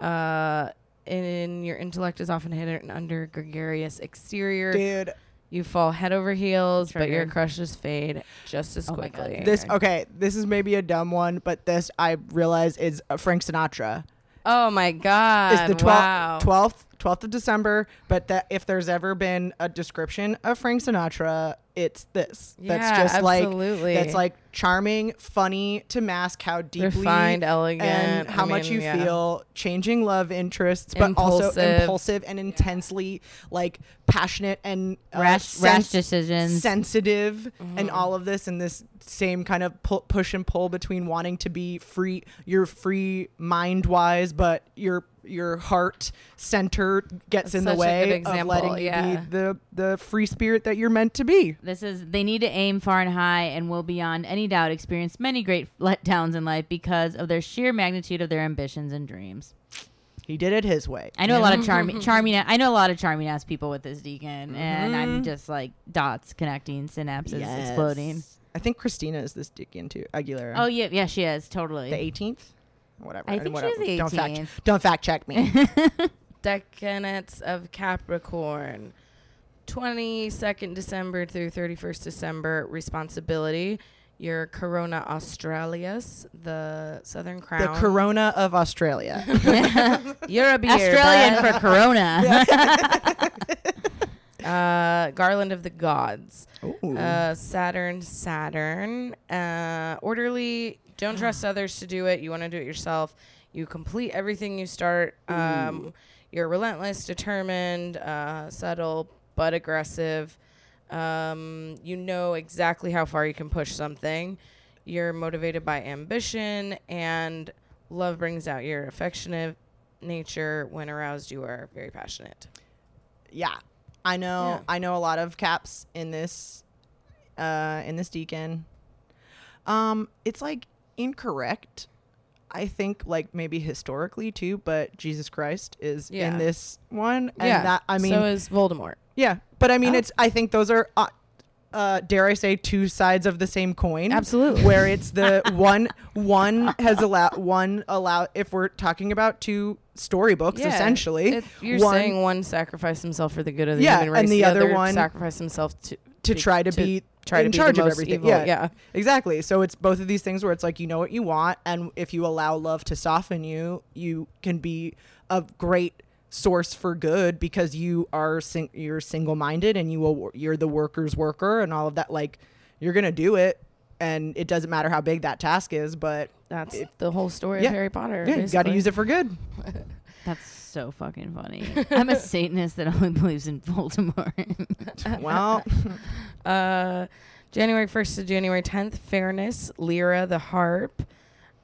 Uh, and your intellect is often hidden under gregarious exterior. dude You fall head over heels, but your crushes fade just as Oh quickly. this okay, this is maybe a dumb one, but this I realize is uh, Frank Sinatra. Oh my god! is the 12th, wow. 12th 12th of December, but that if there's ever been a description of Frank Sinatra, it's this. That's Yeah, just like absolutely. that's like charming, funny to mask how deeply Refined, elegant, and how I much mean, you yeah. feel, changing love interests, but also Impulsive. impulsive and intensely like passionate and uh, Rash, rash decisions. sensitive Mm-hmm. and all of this and this same kind of pu- push and pull between wanting to be free you're free mind wise but your your heart center gets That's in the such a good way of letting yeah. you be the the free spirit that you're meant to be This is they need to aim far and high and will beyond any doubt experience many great letdowns in life because of their sheer magnitude of their ambitions and dreams. he did it his way I know a lot of charming charming I know a lot of charming ass people with this decan and I'm mm-hmm. just like dots connecting synapses Yes. exploding. i think christina is this decan too aguilera Oh yeah, yeah, she is totally. the 18th whatever I think she whatever. was the don't fact 18th. don't fact check me Decanates of Capricorn. 22nd December through 31st December, responsibility. Your Corona Australis, the Southern Crown. the corona of australia You're a beer. Australian bud. for Corona. uh, Garland of the Gods. Uh, Saturn, Saturn. Uh, orderly. Don't trust others to do it. You want to do it yourself. You complete everything you start. Um, you're relentless, determined, uh, subtle, but aggressive. Um, you know exactly how far you can push something. You're motivated by ambition, and love brings out your affectionate nature. When aroused, you are very passionate. yeah i know Yeah. i know a lot of caps in this uh in this decan um it's like incorrect I think like maybe historically too, but Jesus Christ is Yeah. in this one, and yeah. that I mean, so is Voldemort. Yeah, but I mean, Oh. it's I think those are, uh, uh, dare I say, two sides of the same coin. Absolutely. where it's the one one has allowed one allow if we're talking about two storybooks Yeah. essentially It- you're one saying one sacrificed himself for the good of the Yeah, human race, and the other one- sacrificed himself to to be- try to, to be try in to be charge the of everything. evil. Yeah, yeah. exactly. So it's both of these things where it's like you know what you want, and if you allow love to soften you, you can be a great source for good because you are sing- you're single minded and you will you're the worker's worker and all of that. Like you're gonna do it, and it doesn't matter how big that task is, but That's It- the whole story yeah. of Harry Potter. yeah, you got to use it for good. That's so fucking funny. I'm a Satanist that only believes in Voldemort. well, Uh, January 1st to January 10th, Fairness, Lyra the Harp,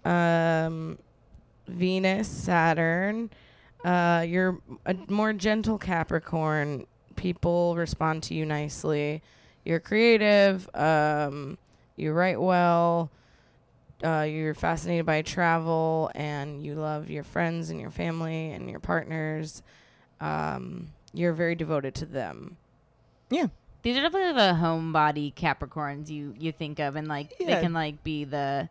um, Venus, Saturn. Uh, you're a more gentle Capricorn. People respond to you nicely. You're creative. Um, you write well. Uh, you're fascinated by travel and you love your friends and your family and your partners. Um, you're very devoted to them. Yeah. These are definitely the homebody Capricorns you you think of, and like Yeah. they can like be the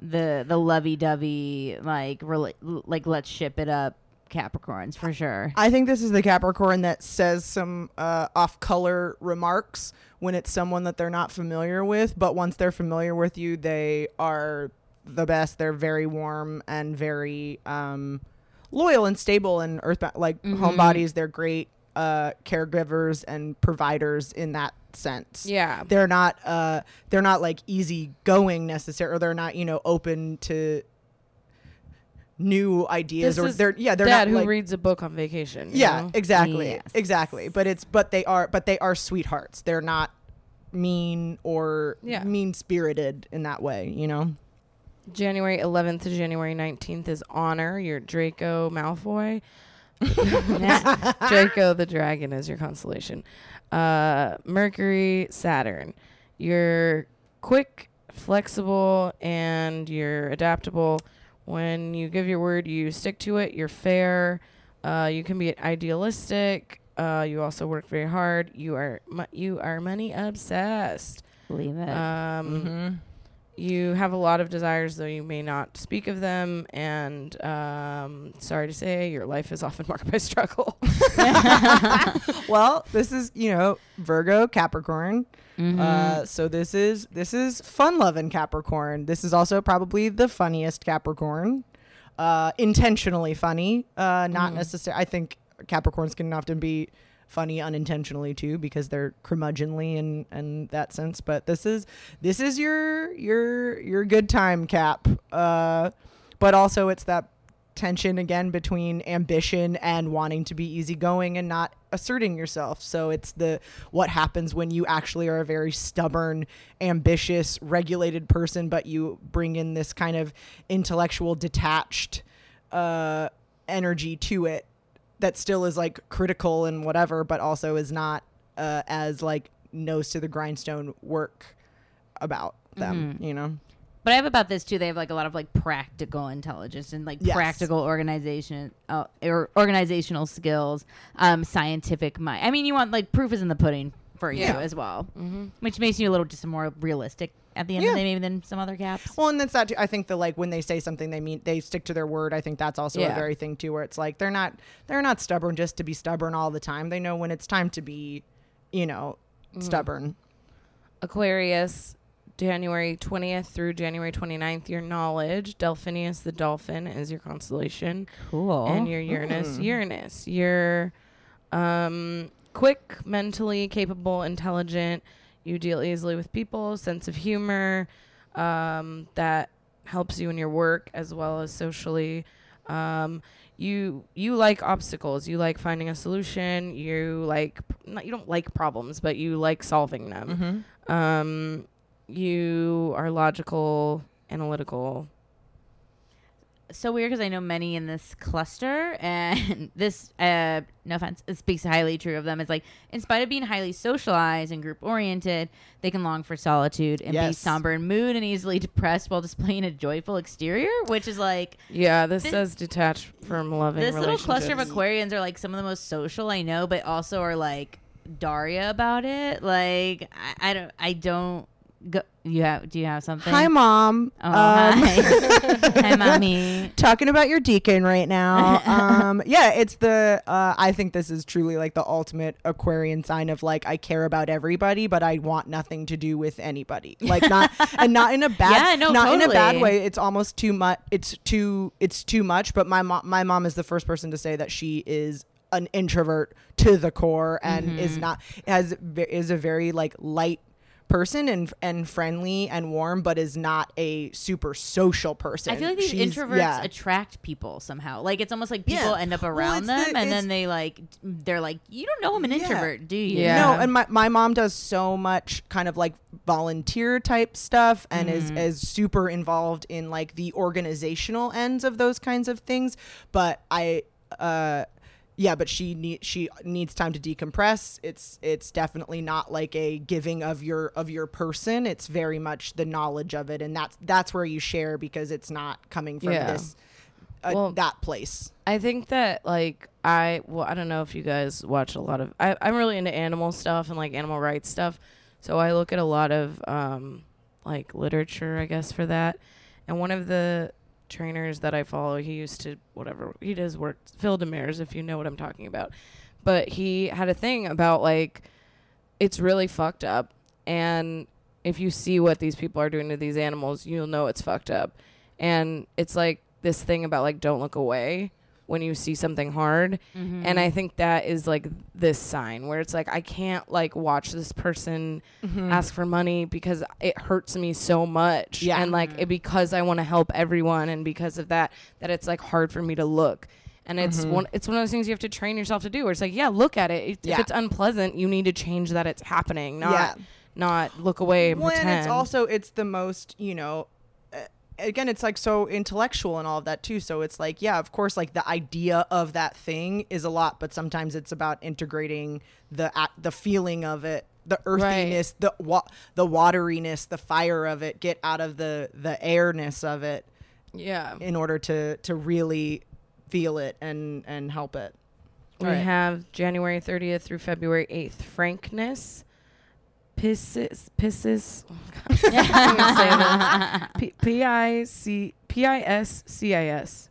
the the lovey dovey like rela- like let's ship it up Capricorns for sure. I think this is the Capricorn that says some uh, off color remarks when it's someone that they're not familiar with, but once they're familiar with you, they are the best. They're very warm and very um, loyal and stable and earthbound. Like Mhm. homebodies, they're great uh, caregivers and providers in that sense. Yeah. They're not uh, they're not like easy going necessarily. Or they're not you know open to new ideas This or they're yeah they're Dad not who like, reads a book on vacation. yeah, know? exactly. Yes. Exactly. But it's but they are but they are sweethearts. They're not mean or Yeah. mean spirited in that way, you know? January 11th to January 19th is Honor. You're Draco Malfoy. Draco the dragon is your constellation. Uh, Mercury, Saturn. You're quick, flexible, and you're adaptable. When you give your word, you stick to it. You're fair. Uh, you can be idealistic. Uh, you also work very hard. You are mo- you are money obsessed. Believe it. Um, Mm-hmm. you have a lot of desires, though you may not speak of them. And um, sorry to say, your life is often marked by struggle. Well, this is, you know, Virgo, Capricorn. Mhm. Uh, so this is this is fun loving Capricorn. This is also probably the funniest Capricorn. Uh, intentionally funny. Uh, not necessarily. I think Capricorns can often be funny unintentionally too because they're curmudgeonly in in that sense. But this is this is your your your good time Cap. Uh, but also it's that tension again between ambition and wanting to be easygoing and not asserting yourself. So it's the what happens when you actually are a very stubborn, ambitious, regulated person, but you bring in this kind of intellectual, detached uh, energy to it that still is like critical and whatever, but also is not uh, as like nose to the grindstone work about them. You know. But I have about this too. They have like a lot of like practical intelligence and like Yes. practical organization, uh, or organizational skills, um, scientific mind. I mean, you want like proof is in the pudding for you as well, mm-hmm. which makes you a little just more realistic at the end Yeah. of the day, maybe than some other caps. Well, and that's that. Too. I think that like when they say something, they mean they stick to their word. I think that's also a very thing too, where it's like they're not they're not stubborn just to be stubborn all the time. They know when it's time to be, you know, stubborn. Aquarius, January 20th through January 29th, your knowledge. Delphinius the dolphin is your constellation. Cool. And your Uranus, Uranus. You're um, quick, mentally capable, intelligent. You deal easily with people, sense of humor um, that helps you in your work as well as socially. Um, you you like obstacles. You like finding a solution. You like not, you don't like problems, but you like solving them. Mm-hmm. Um, you are logical, analytical. so weird because I know many in this cluster, and this, uh, no offense, it speaks highly true of them. It's like, in spite of being highly socialized and group oriented, they can long for solitude and be somber in mood and easily depressed while displaying a joyful exterior, which is like Yeah, this This- says detached from loving this little cluster of. Aquarians are like some of the most social I know, but also are like Daria about it. Like I, I don't, I don't. Go, you have? Do you have something? Hi, mom. Oh, Um, hi. hi, mommy. talking about your decan right now. Um, yeah, it's the. Uh, I think this is truly like the ultimate Aquarian sign of like I care about everybody, but I want nothing to do with anybody. Like not and not in a bad, Yeah, no, not in a bad way. It's almost too much. It's too. It's too much. But my mom, my mom is the first person to say that she is an introvert to the core and Mm-hmm. is not has is a very like light person and and friendly and warm but is not a super social person I feel like these She's- introverts yeah. attract people somehow. Like it's almost like people Yeah. end up around it's them, the- and then they like they're like, you don't know I'm an Yeah. introvert, do you? Yeah. No, and my, my mom does so much kind of like volunteer type stuff and is, is super involved in like the organizational ends of those kinds of things. But I, uh, yeah, but she need she needs time to decompress. It's it's definitely not like a giving of your of your person. It's very much the knowledge of it, and that's that's where you share because it's not coming from Yeah. this uh, Well, that place. I think that like I well I don't know if you guys watch a lot of I, I'm really into animal stuff and like animal rights stuff, so I look at a lot of um like literature I guess for that, and one of the trainers that I follow he used to whatever he does work Phil Demers if you know what I'm talking about, but he had a thing about like it's really fucked up and if you see what these people are doing to these animals you'll know it's fucked up. And it's like this thing about like don't look away when you see something hard Mm-hmm. and i think that is like this sign where it's like i can't like watch this person Mm-hmm. ask for money because it hurts me so much Yeah. and like it, because i want to help everyone and because of that that it's like hard for me to look and it's Mm-hmm. one it's one of those things you have to train yourself to do where it's like yeah look at it If- Yeah. if it's unpleasant you need to change that it's happening not Yeah. not look away and well, pretend and it's also it's the most you know again it's like so intellectual and all of that too so it's like yeah of course like the idea of that thing is a lot but sometimes it's about integrating the the feeling of it the earthiness the wa- the wateriness the fire of it get out of the the airness of it yeah in order to to really feel it and and help it We Right. have January 30th through February 8th. Frankness. Pisces. Pisces. Oh, God. I can't even say this. P- P-I-C- P-I-S-C-I-S.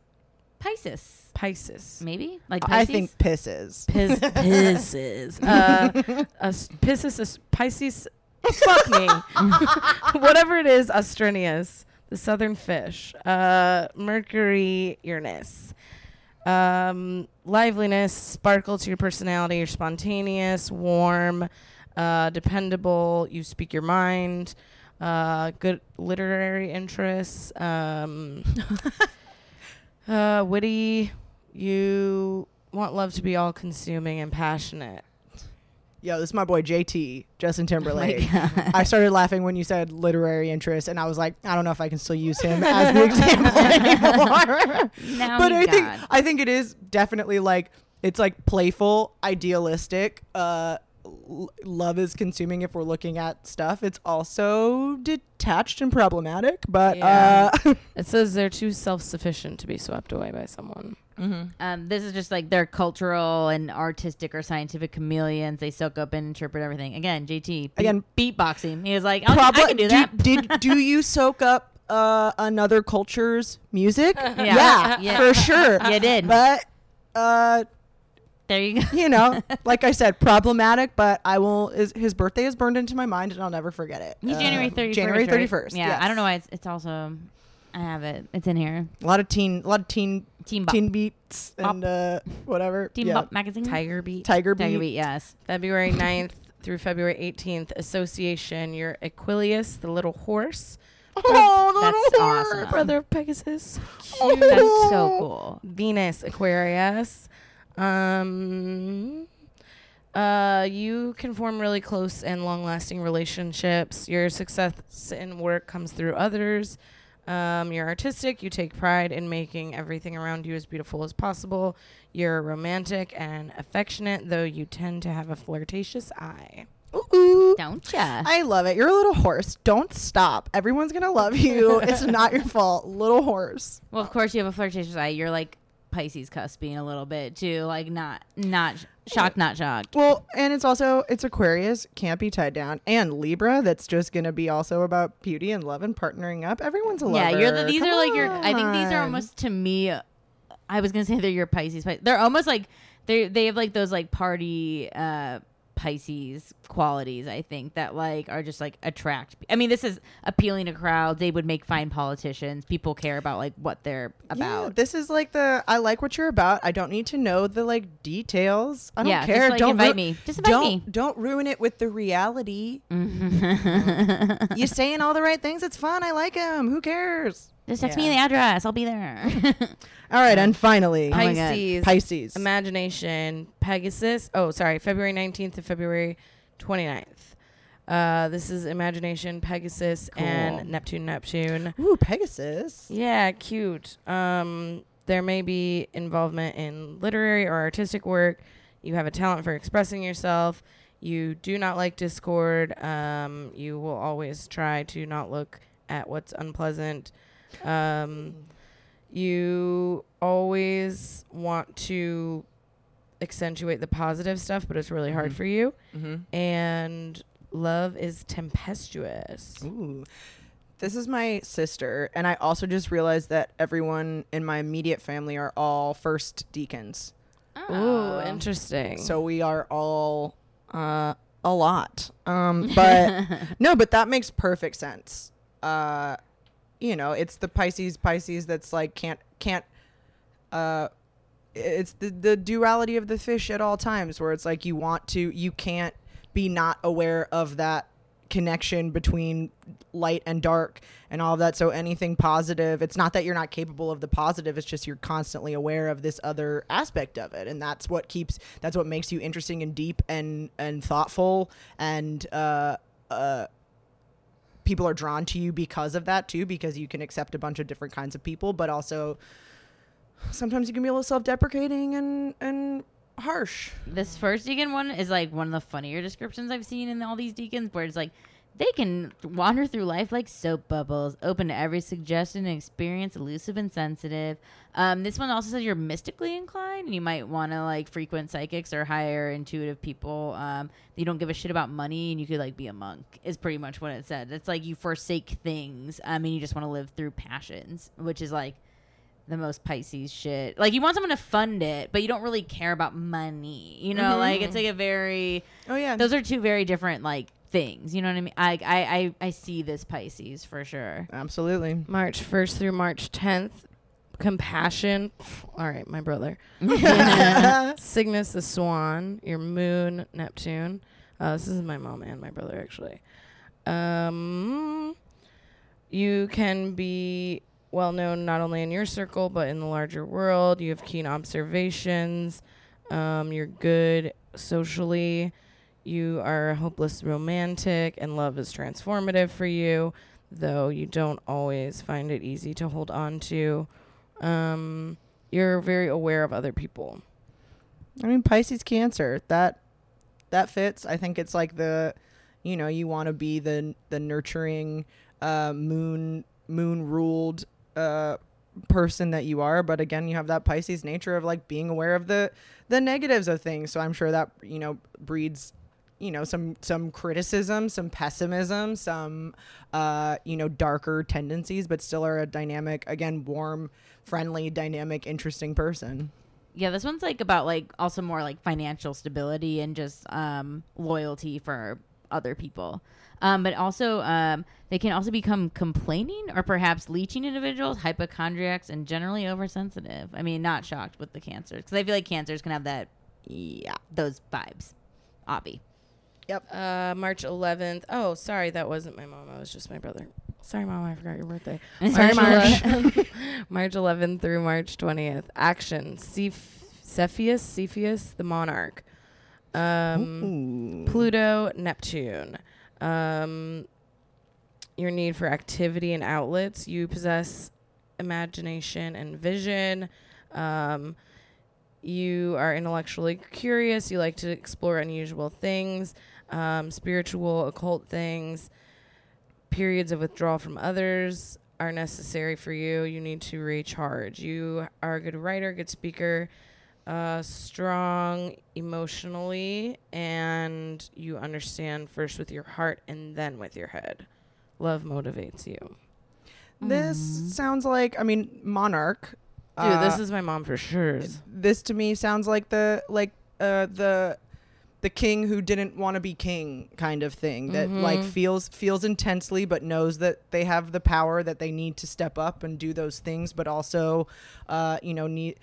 Pisces, Pisces. maybe like i think pisses Pis- Pisces. Uh, a s- Pisces. a s- Pisces. Fuck me. Whatever it is, Austrinius. The southern fish. Uh, Mercury, Uranus. Um, liveliness, sparkle to your personality. You're spontaneous, warm, uh, dependable. You speak your mind. Uh, good literary interests. Um, uh, witty. You want love to be all consuming and passionate. yo this is my boy jt justin Oh timberlake I started laughing when you said literary interest, and I was like, I don't know if I can still use him as the example anymore. Now but you I think. I think it is definitely like it's like playful, idealistic. Uh, l- love is consuming if we're looking at stuff. It's also detached and problematic, but Yeah. uh, It says they're too self sufficient to be swept away by someone. Um, this is just like they're cultural and artistic or scientific chameleons. They soak up and interpret everything. Again, JT beat- Again- beatboxing. He was like, I'll, Probably- I can do that. Did, do you soak up uh, another culture's music? Yeah. Yeah. for sure. You did. But uh, there you go. you know, like I said, problematic. But I will. His, his birthday is burned into my mind, and I'll never forget it. He's Uh, January 31st. January right? thirty first. Yeah, I don't know why it's, it's also. I have it. It's in here. A lot of teen, a lot of teen, Team Bop. teen beats and uh, whatever. Team yeah. Bop magazine. Tiger Beat. Tiger beat. Tiger Beat. Yes. February 9th through February 18th. Association. You're Equuleus, the little horse. Oh, the That's little horse. awesome. Brother of Pegasus. Oh. That's so cool. Venus, Aquarius. Um, uh, you can form really close and long lasting relationships. Your success in work comes through others. Um, you're artistic. You take pride in making everything around you as beautiful as possible. You're romantic and affectionate, though you tend to have a flirtatious eye. Ooh. Don't ya? I love it. You're a little horse. Don't stop. Everyone's gonna love you. it's not your fault. Little horse. well, of course you have a flirtatious eye. You're like Pisces cusping a little bit too, like not not shocked, not shocked. Well, and it's also it's Aquarius, can't be tied down, and Libra. That's just gonna be also about beauty and love and partnering up. Everyone's a lover. Yeah, you're the, these Come are like your. I think these are almost to me. I was gonna say they're your Pisces. Pi- They're almost like they they have like those like party uh Pisces qualities. I think that like are just like attract. I mean, this is appealing to crowds. They would make fine politicians. People care about like what they're Yeah, about. this is like the I like what you're about. I don't need to know the like details. I don't Yeah, just, care. like, don't invite ru- me. Just invite don't, me. Don't ruin it with the reality. Mm-hmm. You're saying all the right things. It's fun. I like him. Who cares? Just text Yeah. me the address. I'll be there. All right, and finally, Oh my God. Pisces. Pisces. Imagination, Pegasus. Oh, sorry, February 19th to February 29th. Uh, this is Imagination, Pegasus, Cool. and Neptune, Neptune. Ooh, Pegasus. Yeah, cute. Um, there may be involvement in literary or artistic work. You have a talent for expressing yourself. You do not like discord. Um, you will always try to not look at what's unpleasant. Um, you always want to accentuate the positive stuff, but it's really hard Mhm. for you. Mm-hmm. And love is tempestuous. Ooh. This is my sister, and I also just realized that everyone in my immediate family are all first decans. Ooh, interesting. So we are all uh, a lot. Um, but no, but that makes perfect sense. Uh, you know, it's the Pisces Pisces that's like can't can't uh it's the the duality of the fish at all times where it's like you want to you can't be not aware of that connection between light and dark and all of that. So anything positive it's not that you're not capable of the positive it's just you're constantly aware of this other aspect of it. And that's what keeps that's what makes you interesting and deep and and thoughtful and uh uh people are drawn to you because of that too because you can accept a bunch of different kinds of people but also sometimes you can be a little self-deprecating and and harsh. This first decan one is like one of the funnier descriptions I've seen in all these decans, where it's like they can wander through life like soap bubbles, open to every suggestion and experience, elusive and sensitive. Um, this one also says you're mystically inclined, and you might want to like frequent psychics or higher intuitive people. Um, you don't give a shit about money, and you could like be a monk. Is pretty much what it said. It's like you forsake things. I mean, you just want to live through passions, which is like the most Pisces shit. Like you want someone to fund it, but you don't really care about money. You know, like it's like a very oh yeah those are two very different like things. You know what I mean? I I I, I see this Pisces for sure. absolutely March 1st through March 10th. Compassion. All right, my brother. Cygnus the Swan. Your moon, Neptune. Uh, this is my mom and my brother, actually. Um, you can be well known not only in your circle, but in the larger world. You have keen observations. Um, you're good socially. You are a hopeless romantic, and love is transformative for you, though you don't always find it easy to hold on to. Um, you're very aware of other people. I mean Pisces Cancer that that fits. I think it's like the you know you want to be the the nurturing uh, moon moon ruled uh, person that you are, but again you have that Pisces nature of like being aware of the the negatives of things. So I'm sure that you know breeds you know some some criticism, some pessimism, some uh, you know darker tendencies, but still are a dynamic again warm, friendly, dynamic, interesting person. Yeah, this one's like about like also more like financial stability and just um loyalty for other people. Um, but also, um, they can also become complaining or perhaps leeching individuals, hypochondriacs, and generally oversensitive. I mean, not shocked with the cancers because I feel like cancers can have that, yeah, those vibes. Obby. Uh, March 11th. Oh, sorry, that wasn't my mom. That was just my brother. Sorry, mom. I forgot your birthday. Sorry, March 11th March 11th through March 20th. Action: Ceph- Cepheus, Cepheus, the monarch. Um, Pluto, Neptune. Um, your need for activity and outlets. You possess imagination and vision. Um, you are intellectually curious. You like to explore unusual things, um, spiritual, occult things. Periods of withdrawal from others are necessary for you. You need to recharge. You are a good writer, good speaker, uh, strong emotionally, and you understand first with your heart and then with your head. Love motivates you. This sounds like I mean Monarch. Dude, this uh, is my mom for sure. this to me sounds like the like uh the the king who didn't want to be king kind of thing that like Mhm. feels feels intensely but knows that they have the power that they need to step up and do those things but also uh you know need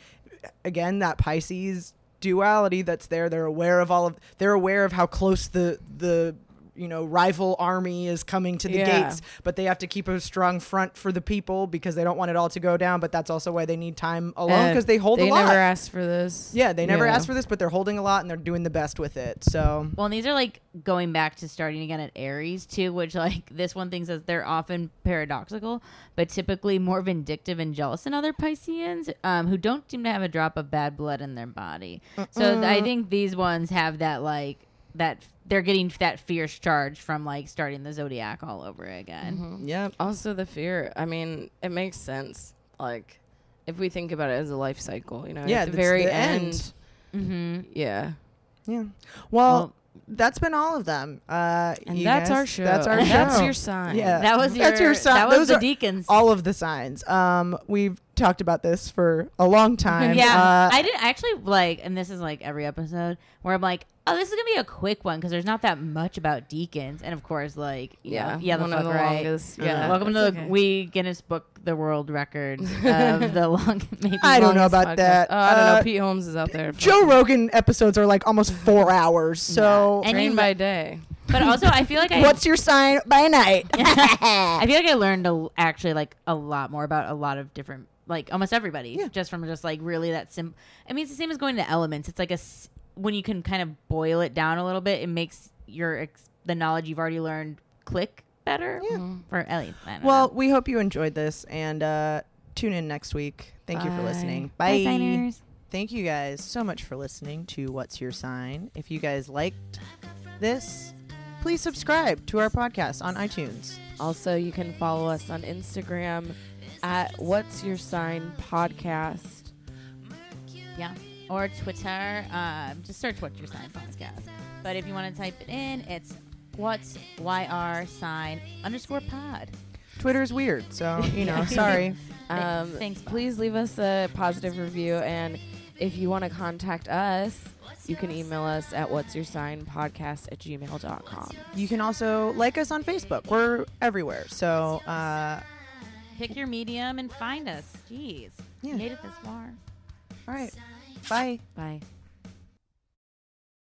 again that pisces duality that's there they're aware of all of they're aware of how close the the you know rival army is coming to the Yeah. gates but they have to keep a strong front for the people because they don't want it all to go down but that's also why they need time alone because they hold they a lot They never asked for this. yeah, they never Yeah. asked for this, but they're holding a lot and they're doing the best with it. So Well, and these are like going back to starting again at Aries too, which like this one thing says they're often paradoxical, but typically more vindictive and jealous than other Pisceans, um, who don't seem to have a drop of bad blood in their body. So th- I think these ones have that like that they're getting that fierce charge from like starting the zodiac all over again. Mm-hmm. yeah, Also, the fear. I mean, it makes sense. Like, if we think about it as a life cycle, you know, Yeah, at the very the end. end. Mm-hmm. Yeah. yeah. Well, Well- that's been all of them. Uh, And you that's guys- our show. That's our And show. That's your sign. Yeah. That was your That's your sign. That was Those the are decans. all of the signs. Um, we've talked about this for a long time. yeah, Uh, I did actually like, and this is like every episode where I'm like, oh, this is gonna be a quick one because there's not that much about decans, and of course, like, Yeah. yeah, yeah, the one fuck of the right. longest. Uh, Yeah. Welcome to that's the okay. we Guinness Book the World Record of the long. Maybe I don't know about podcast. that. Oh, I don't Uh, know. Pete Holmes is out there. Joe Rogan episodes are like almost four hours. So, And Train you- by day. But also, I feel like I. what's your sign by night? I feel like I learned a, actually like a lot more about a lot of different, like almost everybody, Yeah. just from just like really that sim. I mean, it's the same as going to elements. It's like a s- when you can kind of boil it down a little bit, it makes your ex- the knowledge you've already learned click better. Yeah. For at least. Well, know. we hope you enjoyed this and uh, tune in next week. Thank you for Bye. listening. Bye, signers. Thank you guys so much for listening to What's Your Sign. If you guys liked this, please subscribe to our podcast on iTunes. Also, you can follow us on Instagram at What's Your Sign Podcast. Yeah. Or Twitter. Um, just search What's Your Sign Podcast. But if you want to type it in, it's What's YR Sign underscore pod. Twitter's weird, so, you know, sorry. Um, Thanks, Bob. please leave us a positive review. And if you want to contact us, you can email us at what's your sign podcast at gmail.com. You can also like us on Facebook. We're everywhere. So, uh, Pick your medium and find us. Jeez. Yeah. Made it this far. all right. Bye. Bye.